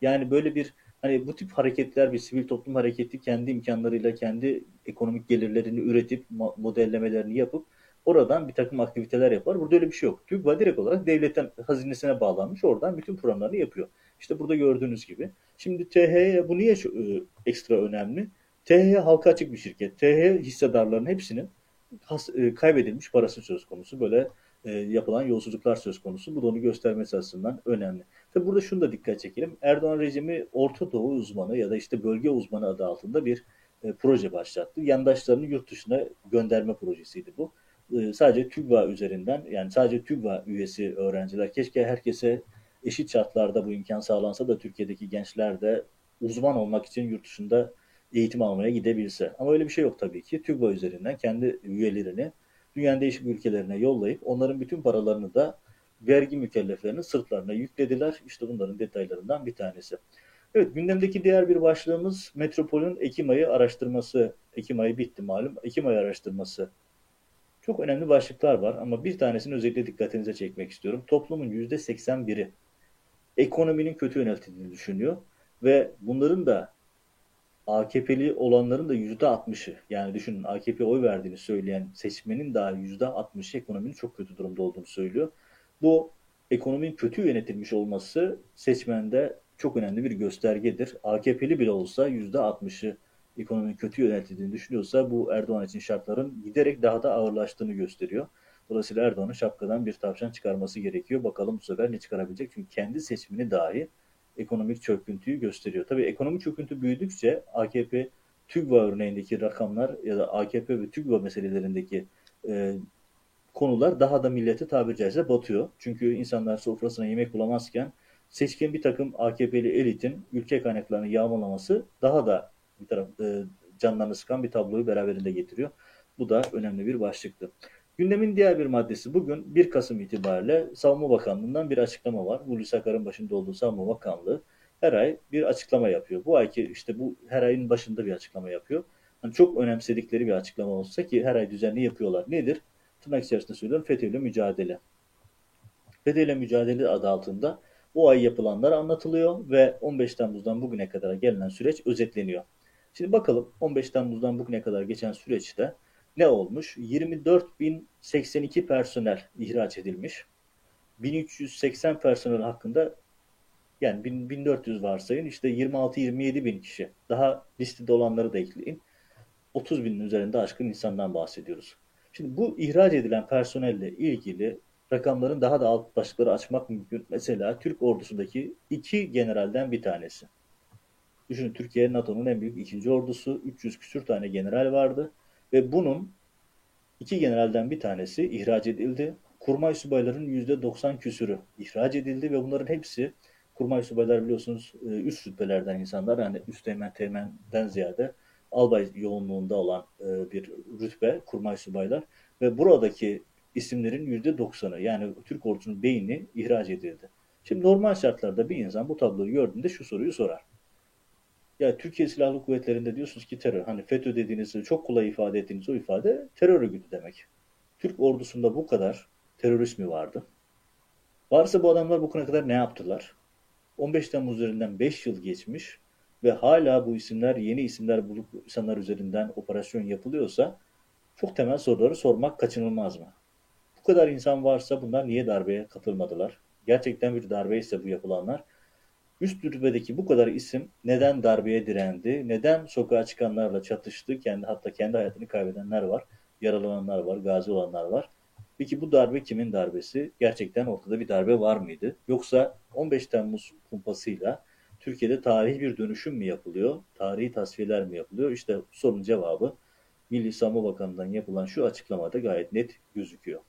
Yani böyle bir hani bu tip hareketler bir sivil toplum hareketi kendi imkanlarıyla kendi ekonomik gelirlerini üretip modellemelerini yapıp oradan bir takım aktiviteler yapar. Burada öyle bir şey yok. TÜGVA direkt olarak devletten hazinesine bağlanmış oradan bütün programlarını yapıyor. İşte burada gördüğünüz gibi. Şimdi THY bu niye e, ekstra önemli? THY halka açık bir şirket. THY hissedarların hepsinin e, kaybedilmiş parası söz konusu. Böyle e, yapılan yolsuzluklar söz konusu. Bu da onu göstermesi açısından önemli. Tabi burada şunu da dikkat çekelim. Erdoğan rejimi Orta Doğu uzmanı ya da işte bölge uzmanı adı altında bir e, proje başlattı. Yandaşlarını yurt dışına gönderme projesiydi bu. E, sadece TÜGVA üzerinden yani sadece TÜGVA üyesi öğrenciler. Keşke herkese eşit şartlarda bu imkan sağlansa da Türkiye'deki gençler de uzman olmak için yurt dışında eğitim almaya gidebilse. Ama öyle bir şey yok tabii ki. TÜGVA üzerinden kendi üyelerini dünyanın değişik ülkelerine yollayıp onların bütün paralarını da vergi mükelleflerinin sırtlarına yüklediler. İşte bunların detaylarından bir tanesi. Evet gündemdeki diğer bir başlığımız Metropol'ün Ekim ayı araştırması. Ekim ayı bitti malum. Ekim ayı araştırması. Çok önemli başlıklar var ama bir tanesini özellikle dikkatinize çekmek istiyorum. Toplumun %81'i ekonominin kötü yönetildiğini düşünüyor ve bunların da AKP'li olanların da %60'ı yani düşünün AKP oy verdiğini söyleyen seçmenin daha %60'ı ekonominin çok kötü durumda olduğunu söylüyor. Bu ekonominin kötü yönetilmiş olması seçmende çok önemli bir göstergedir. AKP'li bile olsa %60'ı ekonominin kötü yönetildiğini düşünüyorsa bu Erdoğan için şartların giderek daha da ağırlaştığını gösteriyor. Dolayısıyla Erdoğan'ın şapkadan bir tavşan çıkarması gerekiyor. Bakalım bu sefer ne çıkarabilecek? Çünkü kendi seçimini dahi ekonomik çöküntüyü gösteriyor. Tabii ekonomik çöküntü büyüdükçe AKP TÜGVA örneğindeki rakamlar ya da AKP ve TÜGVA meselelerindeki e, konular daha da millete tabiri caizse batıyor. Çünkü insanlar sofrasına yemek bulamazken seçkin bir takım AKP'li elitin ülke kaynaklarını yağmalaması daha da bir taraf e, canlarını sıkan bir tabloyu beraberinde getiriyor. Bu da önemli bir başlıktı. Gündemin diğer bir maddesi bugün 1 Kasım itibariyle Savunma Bakanlığı'ndan bir açıklama var. Hulusi Akar'ın başında olduğu Savunma Bakanlığı her ay bir açıklama yapıyor. Bu ayki işte bu her ayın başında bir açıklama yapıyor. Yani çok önemsedikleri bir açıklama olsa ki her ay düzenli yapıyorlar. Nedir? Tırnak içerisinde söylüyorum FETÖ'yle mücadele. FETÖ'yle mücadele adı altında bu ay yapılanlar anlatılıyor ve 15 Temmuz'dan bugüne kadar gelinen süreç özetleniyor. Şimdi bakalım 15 Temmuz'dan bugüne kadar geçen süreçte ne olmuş? 24.082 personel ihraç edilmiş. 1380 personel hakkında yani 1400 varsayın işte 26-27 bin kişi. Daha listede olanları da ekleyin. 30 binin üzerinde aşkın insandan bahsediyoruz. Şimdi bu ihraç edilen personelle ilgili rakamların daha da alt başlıkları açmak mümkün. Mesela Türk ordusundaki iki generalden bir tanesi. Düşünün Türkiye NATO'nun en büyük ikinci ordusu. 300 küsür tane general vardı. Ve bunun iki generalden bir tanesi ihraç edildi. Kurmay subayların %90 küsürü ihraç edildi ve bunların hepsi kurmay subaylar biliyorsunuz e, üst rütbelerden insanlar. Yani üsteğmen teğmenden ziyade albay yoğunluğunda olan e, bir rütbe kurmay subaylar ve buradaki isimlerin %90'ı yani Türk ordusunun beyni ihraç edildi. Şimdi normal şartlarda bir insan bu tabloyu gördüğünde şu soruyu sorar. Ya Türkiye Silahlı Kuvvetleri'nde diyorsunuz ki terör. Hani FETÖ dediğiniz çok kolay ifade ettiğiniz o ifade terör örgütü demek. Türk ordusunda bu kadar terörist mi vardı? Varsa bu adamlar bugüne kadar ne yaptılar? 15 Temmuz üzerinden 5 yıl geçmiş ve hala bu isimler yeni isimler bulup insanlar üzerinden operasyon yapılıyorsa çok temel soruları sormak kaçınılmaz mı? Bu kadar insan varsa bunlar niye darbeye katılmadılar? Gerçekten bir darbe ise bu yapılanlar Üst rütbedeki bu kadar isim neden darbeye direndi, neden sokağa çıkanlarla çatıştı, kendi hatta kendi hayatını kaybedenler var, yaralananlar var, gazi olanlar var. Peki bu darbe kimin darbesi? Gerçekten ortada bir darbe var mıydı? Yoksa 15 Temmuz kumpasıyla Türkiye'de tarihi bir dönüşüm mü yapılıyor? Tarihi tasfiyeler mi yapılıyor? İşte sorunun cevabı Milli Savunma Bakanı'ndan yapılan şu açıklamada gayet net gözüküyor.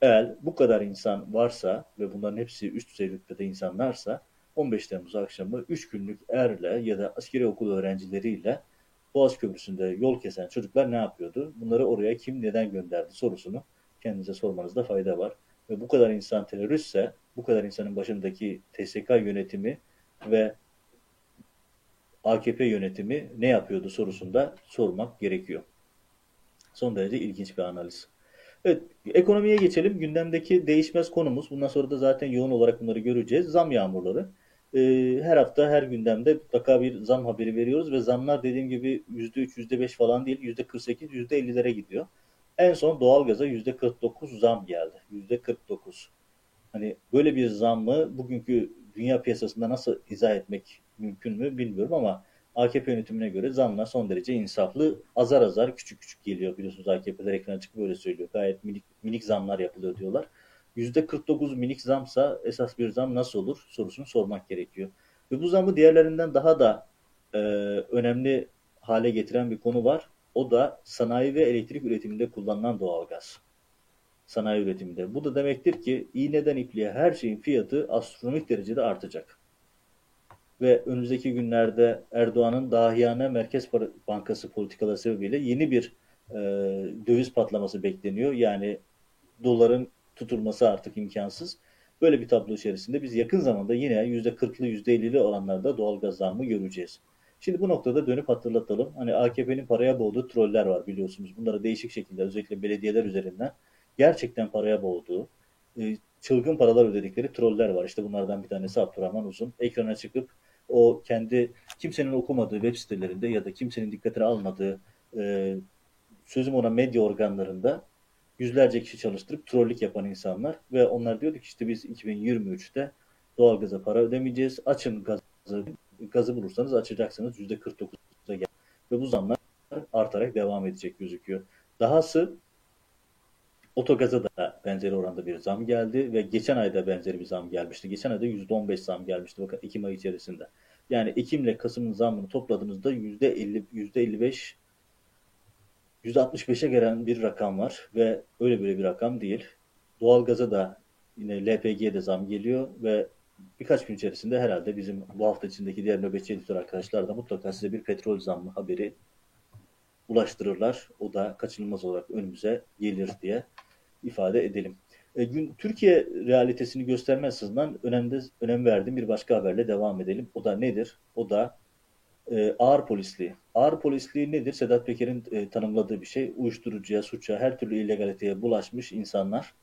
Eğer bu kadar insan varsa ve bunların hepsi üst düzey rütbede insanlarsa 15 Temmuz akşamı 3 günlük erle ya da askeri okul öğrencileriyle Boğaz Köprüsü'nde yol kesen çocuklar ne yapıyordu? Bunları oraya kim neden gönderdi sorusunu kendinize sormanızda fayda var. Ve bu kadar insan teröristse bu kadar insanın başındaki TSK yönetimi ve AKP yönetimi ne yapıyordu sorusunda sormak gerekiyor. Son derece ilginç bir analiz. Evet, ekonomiye geçelim. Gündemdeki değişmez konumuz. Bundan sonra da zaten yoğun olarak bunları göreceğiz. Zam yağmurları. Ee, her hafta her gündemde mutlaka bir zam haberi veriyoruz ve zamlar dediğim gibi %3, %5 falan değil %48, %50'lere gidiyor. En son doğalgaza %49 zam geldi. %49. Hani böyle bir zammı bugünkü dünya piyasasında nasıl izah etmek mümkün mü bilmiyorum ama AKP yönetimine göre zamlar son derece insaflı. Azar azar küçük küçük geliyor biliyorsunuz AKP'ler ekrana çıkıp böyle söylüyor. Gayet minik, minik zamlar yapılıyor diyorlar. %49 minik zamsa esas bir zam nasıl olur sorusunu sormak gerekiyor. Ve bu zamı diğerlerinden daha da e, önemli hale getiren bir konu var. O da sanayi ve elektrik üretiminde kullanılan doğalgaz. Sanayi üretiminde. Bu da demektir ki iğneden ipliğe her şeyin fiyatı astronomik derecede artacak. Ve önümüzdeki günlerde Erdoğan'ın dahiyane Merkez Bankası politikaları sebebiyle yeni bir e, döviz patlaması bekleniyor. Yani doların tutulması artık imkansız. Böyle bir tablo içerisinde biz yakın zamanda yine %40'lı %50'li oranlarda doğal gaz zammı göreceğiz. Şimdi bu noktada dönüp hatırlatalım. Hani AKP'nin paraya boğduğu troller var biliyorsunuz. Bunları değişik şekilde özellikle belediyeler üzerinden gerçekten paraya boğduğu, e, çılgın paralar ödedikleri troller var. İşte bunlardan bir tanesi Abdurrahman Uzun. Ekrana çıkıp o kendi kimsenin okumadığı web sitelerinde ya da kimsenin dikkatine almadığı e, sözüm ona medya organlarında yüzlerce kişi çalıştırıp trollük yapan insanlar ve onlar diyordu ki işte biz 2023'te doğalgaza para ödemeyeceğiz. Açın gazı, gazı bulursanız açacaksınız %49'a gel. Ve bu zamlar artarak devam edecek gözüküyor. Dahası otogaza da benzeri oranda bir zam geldi ve geçen ayda benzeri bir zam gelmişti. Geçen ayda %15 zam gelmişti bakın Ekim ayı içerisinde. Yani Ekim ile Kasım'ın zammını topladığınızda %50, %55 %65'e gelen bir rakam var ve öyle böyle bir rakam değil. Doğalgaza da yine LPG'ye de zam geliyor ve birkaç gün içerisinde herhalde bizim bu hafta içindeki diğer nöbetçi editör arkadaşlar da mutlaka size bir petrol zammı haberi ulaştırırlar. O da kaçınılmaz olarak önümüze gelir diye ifade edelim. E, gün Türkiye realitesini gösterme açısından önemli, önem verdiğim bir başka haberle devam edelim. O da nedir? O da e, ağır polisliği. Ağır polisliği nedir? Sedat Peker'in e, tanımladığı bir şey. Uyuşturucuya, suça, her türlü illegaliteye bulaşmış insanlar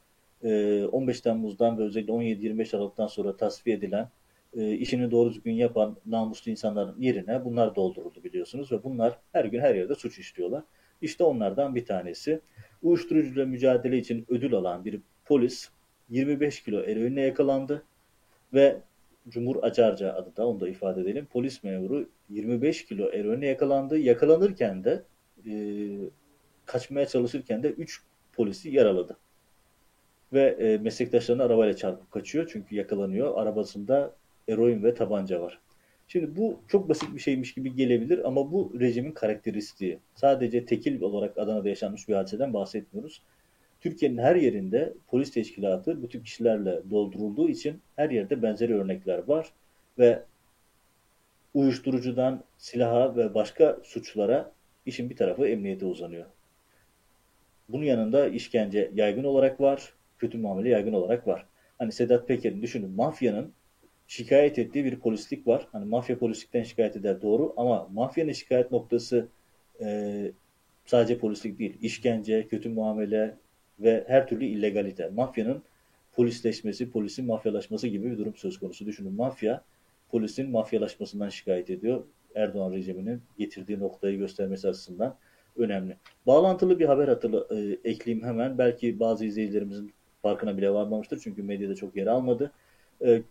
e, 15 Temmuz'dan ve özellikle 17-25 Aralık'tan sonra tasfiye edilen e, işini doğru düzgün yapan namuslu insanların yerine bunlar dolduruldu biliyorsunuz ve bunlar her gün her yerde suç işliyorlar. İşte onlardan bir tanesi. Uyuşturucuyla mücadele için ödül alan bir polis 25 kilo eroinle yakalandı ve Cumhur Acarca adı da onu da ifade edelim. Polis memuru 25 kilo eroinle yakalandı. Yakalanırken de e, kaçmaya çalışırken de 3 polisi yaraladı. Ve e, meslektaşlarını arabayla çarpıp kaçıyor. Çünkü yakalanıyor. Arabasında eroin ve tabanca var. Şimdi bu çok basit bir şeymiş gibi gelebilir ama bu rejimin karakteristiği. Sadece tekil olarak Adana'da yaşanmış bir hadiseden bahsetmiyoruz. Türkiye'nin her yerinde polis teşkilatı bu tip kişilerle doldurulduğu için her yerde benzeri örnekler var ve uyuşturucudan silaha ve başka suçlara işin bir tarafı emniyete uzanıyor. Bunun yanında işkence yaygın olarak var, kötü muamele yaygın olarak var. Hani Sedat Peker'in düşünün mafyanın şikayet ettiği bir polislik var. Hani mafya polislikten şikayet eder doğru ama mafyanın şikayet noktası e, sadece polislik değil. İşkence, kötü muamele ve her türlü illegalite. Mafyanın polisleşmesi, polisin mafyalaşması gibi bir durum söz konusu. Düşünün mafya polisin mafyalaşmasından şikayet ediyor. Erdoğan rejiminin getirdiği noktayı göstermesi açısından önemli. Bağlantılı bir haber hatırla, e, ekleyeyim hemen. Belki bazı izleyicilerimizin farkına bile varmamıştır çünkü medyada çok yer almadı. E,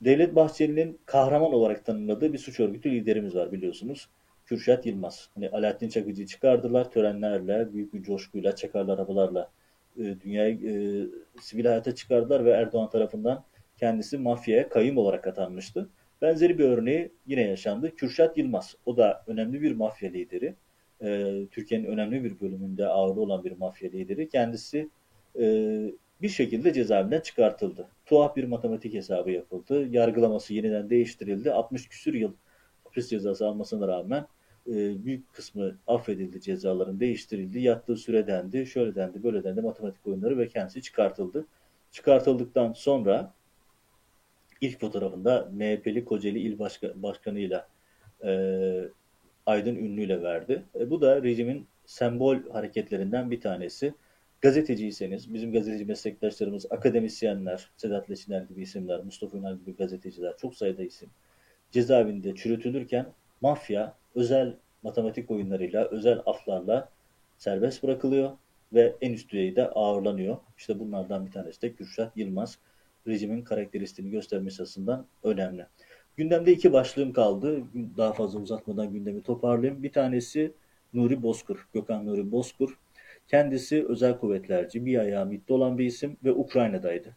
Devlet Bahçeli'nin kahraman olarak tanımladığı bir suç örgütü liderimiz var biliyorsunuz. Kürşat Yılmaz. Hani Alaaddin Çakıcı'yı çıkardılar törenlerle, büyük bir coşkuyla, çakarlı arabalarla e, dünyayı e, sivil hayata çıkardılar ve Erdoğan tarafından kendisi mafyaya kayım olarak atanmıştı. Benzeri bir örneği yine yaşandı. Kürşat Yılmaz. O da önemli bir mafya lideri. E, Türkiye'nin önemli bir bölümünde ağırlı olan bir mafya lideri. Kendisi e, bir şekilde cezaevinden çıkartıldı. Tuhaf bir matematik hesabı yapıldı. Yargılaması yeniden değiştirildi. 60 küsür yıl hapis cezası almasına rağmen e, büyük kısmı affedildi cezaların değiştirildi. Yattığı süre dendi, şöyle dendi, böyle dendi matematik oyunları ve kendisi çıkartıldı. Çıkartıldıktan sonra ilk fotoğrafında MHP'li Kocaeli İl Başka, Başkanı'yla e, Aydın Ünlü'yle verdi. E, bu da rejimin sembol hareketlerinden bir tanesi. Gazeteciyseniz, bizim gazeteci meslektaşlarımız, akademisyenler, Sedat Leşiner gibi isimler, Mustafa Ünal gibi gazeteciler, çok sayıda isim cezaevinde çürütülürken mafya özel matematik oyunlarıyla, özel aflarla serbest bırakılıyor ve en üst düzeyde ağırlanıyor. İşte bunlardan bir tanesi de Kürşat Yılmaz. Rejimin karakteristiğini göstermesi açısından önemli. Gündemde iki başlığım kaldı. Daha fazla uzatmadan gündemi toparlayayım. Bir tanesi Nuri Bozkur, Gökhan Nuri Bozkur. Kendisi özel kuvvetlerci, bir ayağı MİT'te olan bir isim ve Ukrayna'daydı.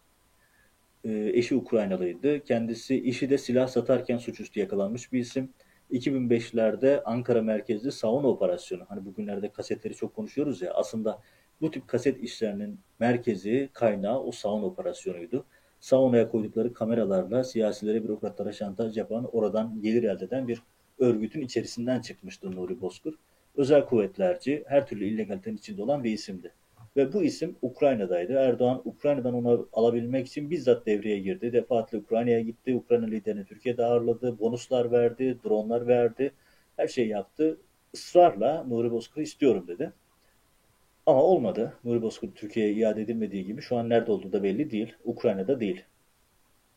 E, eşi Ukraynalıydı. Kendisi işi de silah satarken suçüstü yakalanmış bir isim. 2005'lerde Ankara merkezli Sauna operasyonu. Hani bugünlerde kasetleri çok konuşuyoruz ya. Aslında bu tip kaset işlerinin merkezi, kaynağı o Sauna operasyonuydu. Sauna'ya koydukları kameralarla siyasilere, bürokratlara şantaj yapan, oradan gelir elde eden bir örgütün içerisinden çıkmıştı Nuri Bozkır. özel kuvvetlerci, her türlü illegalitenin içinde olan bir isimdi. Ve bu isim Ukrayna'daydı. Erdoğan Ukrayna'dan onu alabilmek için bizzat devreye girdi. Defaatle Ukrayna'ya gitti. Ukrayna liderini Türkiye'de ağırladı. Bonuslar verdi, dronlar verdi. Her şeyi yaptı. Israrla Nuri Bozkır'ı istiyorum dedi. Ama olmadı. Nuri Bozkır Türkiye'ye iade edilmediği gibi şu an nerede olduğu da belli değil. Ukrayna'da değil.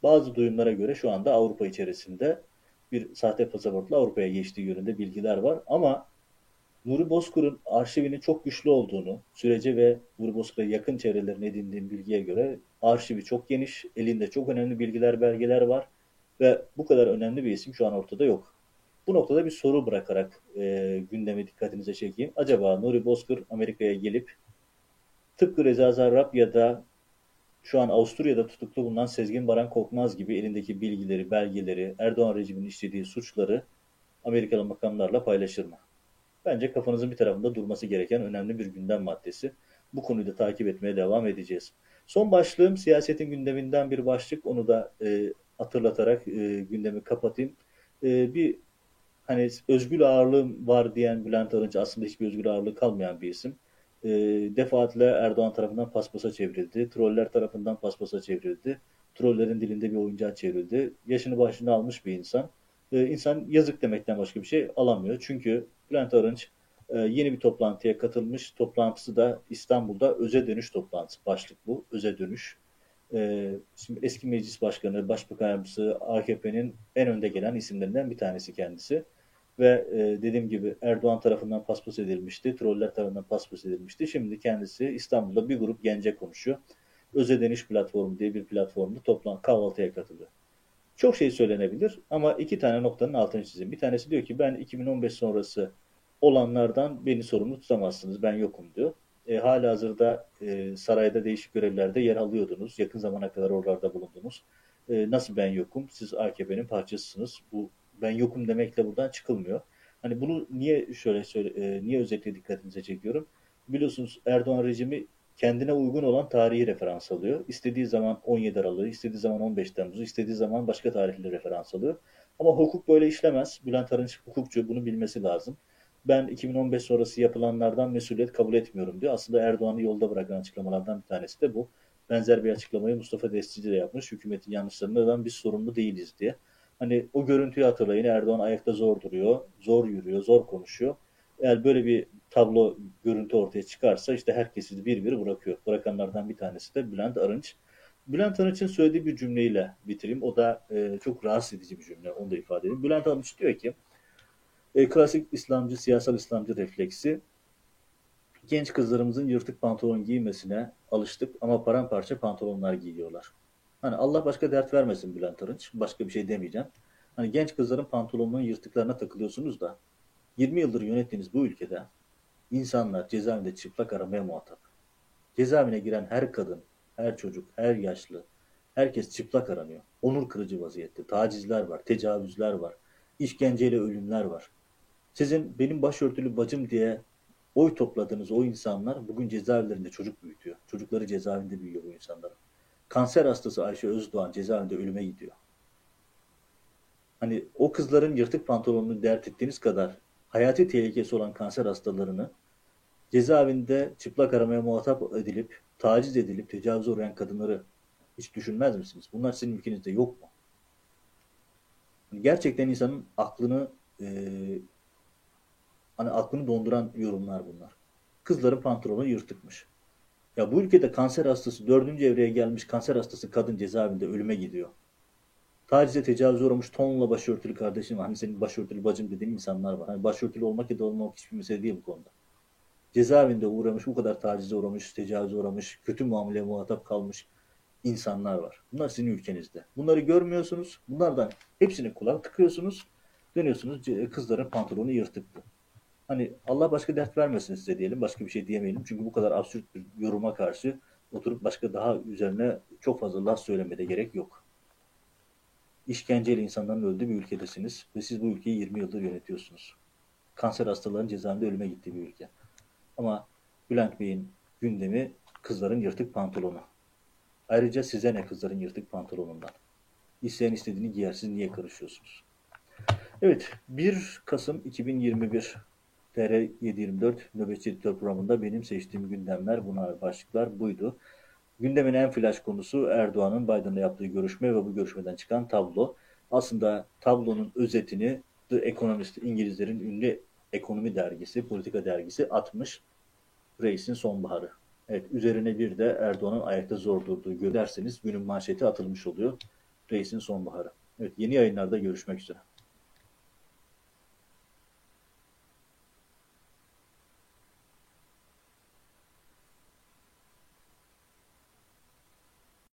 Bazı duyumlara göre şu anda Avrupa içerisinde bir sahte pasaportla Avrupa'ya geçtiği yönünde bilgiler var. Ama Nuri Bozkur'un arşivinin çok güçlü olduğunu, sürece ve Nuri Bozkur'a yakın çevrelerin edindiğim bilgiye göre arşivi çok geniş, elinde çok önemli bilgiler, belgeler var ve bu kadar önemli bir isim şu an ortada yok. Bu noktada bir soru bırakarak e, gündeme dikkatinize çekeyim. Acaba Nuri Bozkur Amerika'ya gelip tıpkı Reza Zarrab ya da şu an Avusturya'da tutuklu bulunan Sezgin Baran Korkmaz gibi elindeki bilgileri, belgeleri, Erdoğan rejiminin işlediği suçları Amerikalı makamlarla paylaşır mı? Bence kafanızın bir tarafında durması gereken önemli bir gündem maddesi. Bu konuyu da takip etmeye devam edeceğiz. Son başlığım siyasetin gündeminden bir başlık. Onu da e, hatırlatarak e, gündemi kapatayım. E, bir hani özgür ağırlığım var diyen Bülent Arınç aslında hiçbir özgür ağırlığı kalmayan bir isim. E, defaatle Erdoğan tarafından paspasa çevrildi. Troller tarafından paspasa çevrildi. Trollerin dilinde bir oyuncağa çevrildi. Yaşını başına almış bir insan. E, insan yazık demekten başka bir şey alamıyor. Çünkü Bülent Arınç e, yeni bir toplantıya katılmış. Toplantısı da İstanbul'da öze dönüş toplantısı. Başlık bu. Öze dönüş. E, şimdi eski meclis başkanı, başbakan yardımcısı AKP'nin en önde gelen isimlerinden bir tanesi kendisi. Ve e, dediğim gibi Erdoğan tarafından paspas edilmişti. Troller tarafından paspas edilmişti. Şimdi kendisi İstanbul'da bir grup gence konuşuyor. Öze Dönüş Platformu diye bir platformda toplan kahvaltıya katılıyor. Çok şey söylenebilir ama iki tane noktanın altını çizeyim. Bir tanesi diyor ki ben 2015 sonrası olanlardan beni sorumlu tutamazsınız. Ben yokum diyor. E, hala hazırda e, sarayda değişik görevlerde yer alıyordunuz. Yakın zamana kadar oralarda bulundunuz. E, nasıl ben yokum? Siz AKP'nin parçasısınız. Bu ben yokum demekle buradan çıkılmıyor. Hani bunu niye şöyle söyle, e, niye özellikle dikkatinize çekiyorum? Biliyorsunuz Erdoğan rejimi kendine uygun olan tarihi referans alıyor. İstediği zaman 17 Aralık'ı, istediği zaman 15 Temmuz'u, istediği zaman başka tarihleri referans alıyor. Ama hukuk böyle işlemez. Bülent Arınç hukukçu bunu bilmesi lazım. Ben 2015 sonrası yapılanlardan mesuliyet kabul etmiyorum diyor. Aslında Erdoğan'ı yolda bırakan açıklamalardan bir tanesi de bu. Benzer bir açıklamayı Mustafa Destici de yapmış. Hükümetin yanlışlarından biz sorumlu değiliz diye. Hani o görüntüyü hatırlayın. Erdoğan ayakta zor duruyor, zor yürüyor, zor konuşuyor. Eğer böyle bir tablo görüntü ortaya çıkarsa işte herkesi bir bir bırakıyor. Bırakanlardan bir tanesi de Bülent Arınç. Bülent Arınç'ın söylediği bir cümleyle bitireyim. O da e, çok rahatsız edici bir cümle. Onu da ifade edeyim. Bülent Arınç diyor ki e, klasik İslamcı, siyasal İslamcı refleksi genç kızlarımızın yırtık pantolon giymesine alıştık ama paramparça pantolonlar giyiyorlar. Hani Allah başka dert vermesin Bülent Arınç. Başka bir şey demeyeceğim. Hani genç kızların pantolonunun yırtıklarına takılıyorsunuz da 20 yıldır yönettiğiniz bu ülkede insanlar cezaevinde çıplak aramaya muhatap. Cezaevine giren her kadın, her çocuk, her yaşlı, herkes çıplak aranıyor. Onur kırıcı vaziyette. Tacizler var, tecavüzler var, işkenceyle ölümler var. Sizin benim başörtülü bacım diye oy topladığınız o insanlar bugün cezaevlerinde çocuk büyütüyor. Çocukları cezaevinde büyüyor bu insanlar. Kanser hastası Ayşe Özdoğan cezaevinde ölüme gidiyor. Hani o kızların yırtık pantolonunu dert ettiğiniz kadar hayati tehlikesi olan kanser hastalarını cezaevinde çıplak aramaya muhatap edilip, taciz edilip, tecavüz uğrayan kadınları hiç düşünmez misiniz? Bunlar sizin ülkenizde yok mu? Gerçekten insanın aklını e, hani aklını donduran yorumlar bunlar. Kızların pantolonu yırtıkmış. Ya bu ülkede kanser hastası dördüncü evreye gelmiş kanser hastası kadın cezaevinde ölüme gidiyor. Tacize tecavüze uğramış tonla başörtülü kardeşim var. Hani senin başörtülü bacım dediğin insanlar var. Hani başörtülü olmak ya da olmamak hiçbir mesele değil bu konuda. Cezaevinde uğramış, bu kadar tacize uğramış, tecavüze uğramış, kötü muameleye muhatap kalmış insanlar var. Bunlar sizin ülkenizde. Bunları görmüyorsunuz. Bunlardan hepsini kulak tıkıyorsunuz. Dönüyorsunuz kızların pantolonu yırtıktı. Hani Allah başka dert vermesin size diyelim. Başka bir şey diyemeyelim. Çünkü bu kadar absürt bir yoruma karşı oturup başka daha üzerine çok fazla laf söylemede gerek yok. İşkenceyle insanların öldüğü bir ülkedesiniz ve siz bu ülkeyi 20 yıldır yönetiyorsunuz. Kanser hastalarının cezaevinde ölüme gittiği bir ülke. Ama Bülent Bey'in gündemi kızların yırtık pantolonu. Ayrıca size ne kızların yırtık pantolonundan? İsteyen istediğini giyer, siz niye karışıyorsunuz? Evet, 1 Kasım 2021 TR724 Nöbetçi Editör programında benim seçtiğim gündemler, buna başlıklar buydu. Gündemin en flash konusu Erdoğan'ın Biden'la yaptığı görüşme ve bu görüşmeden çıkan tablo. Aslında tablonun özetini The Economist, İngilizlerin ünlü ekonomi dergisi, politika dergisi atmış. Reis'in sonbaharı. Evet, üzerine bir de Erdoğan'ın ayakta zor durduğu derseniz günün manşeti atılmış oluyor. Reis'in sonbaharı. Evet, yeni yayınlarda görüşmek üzere.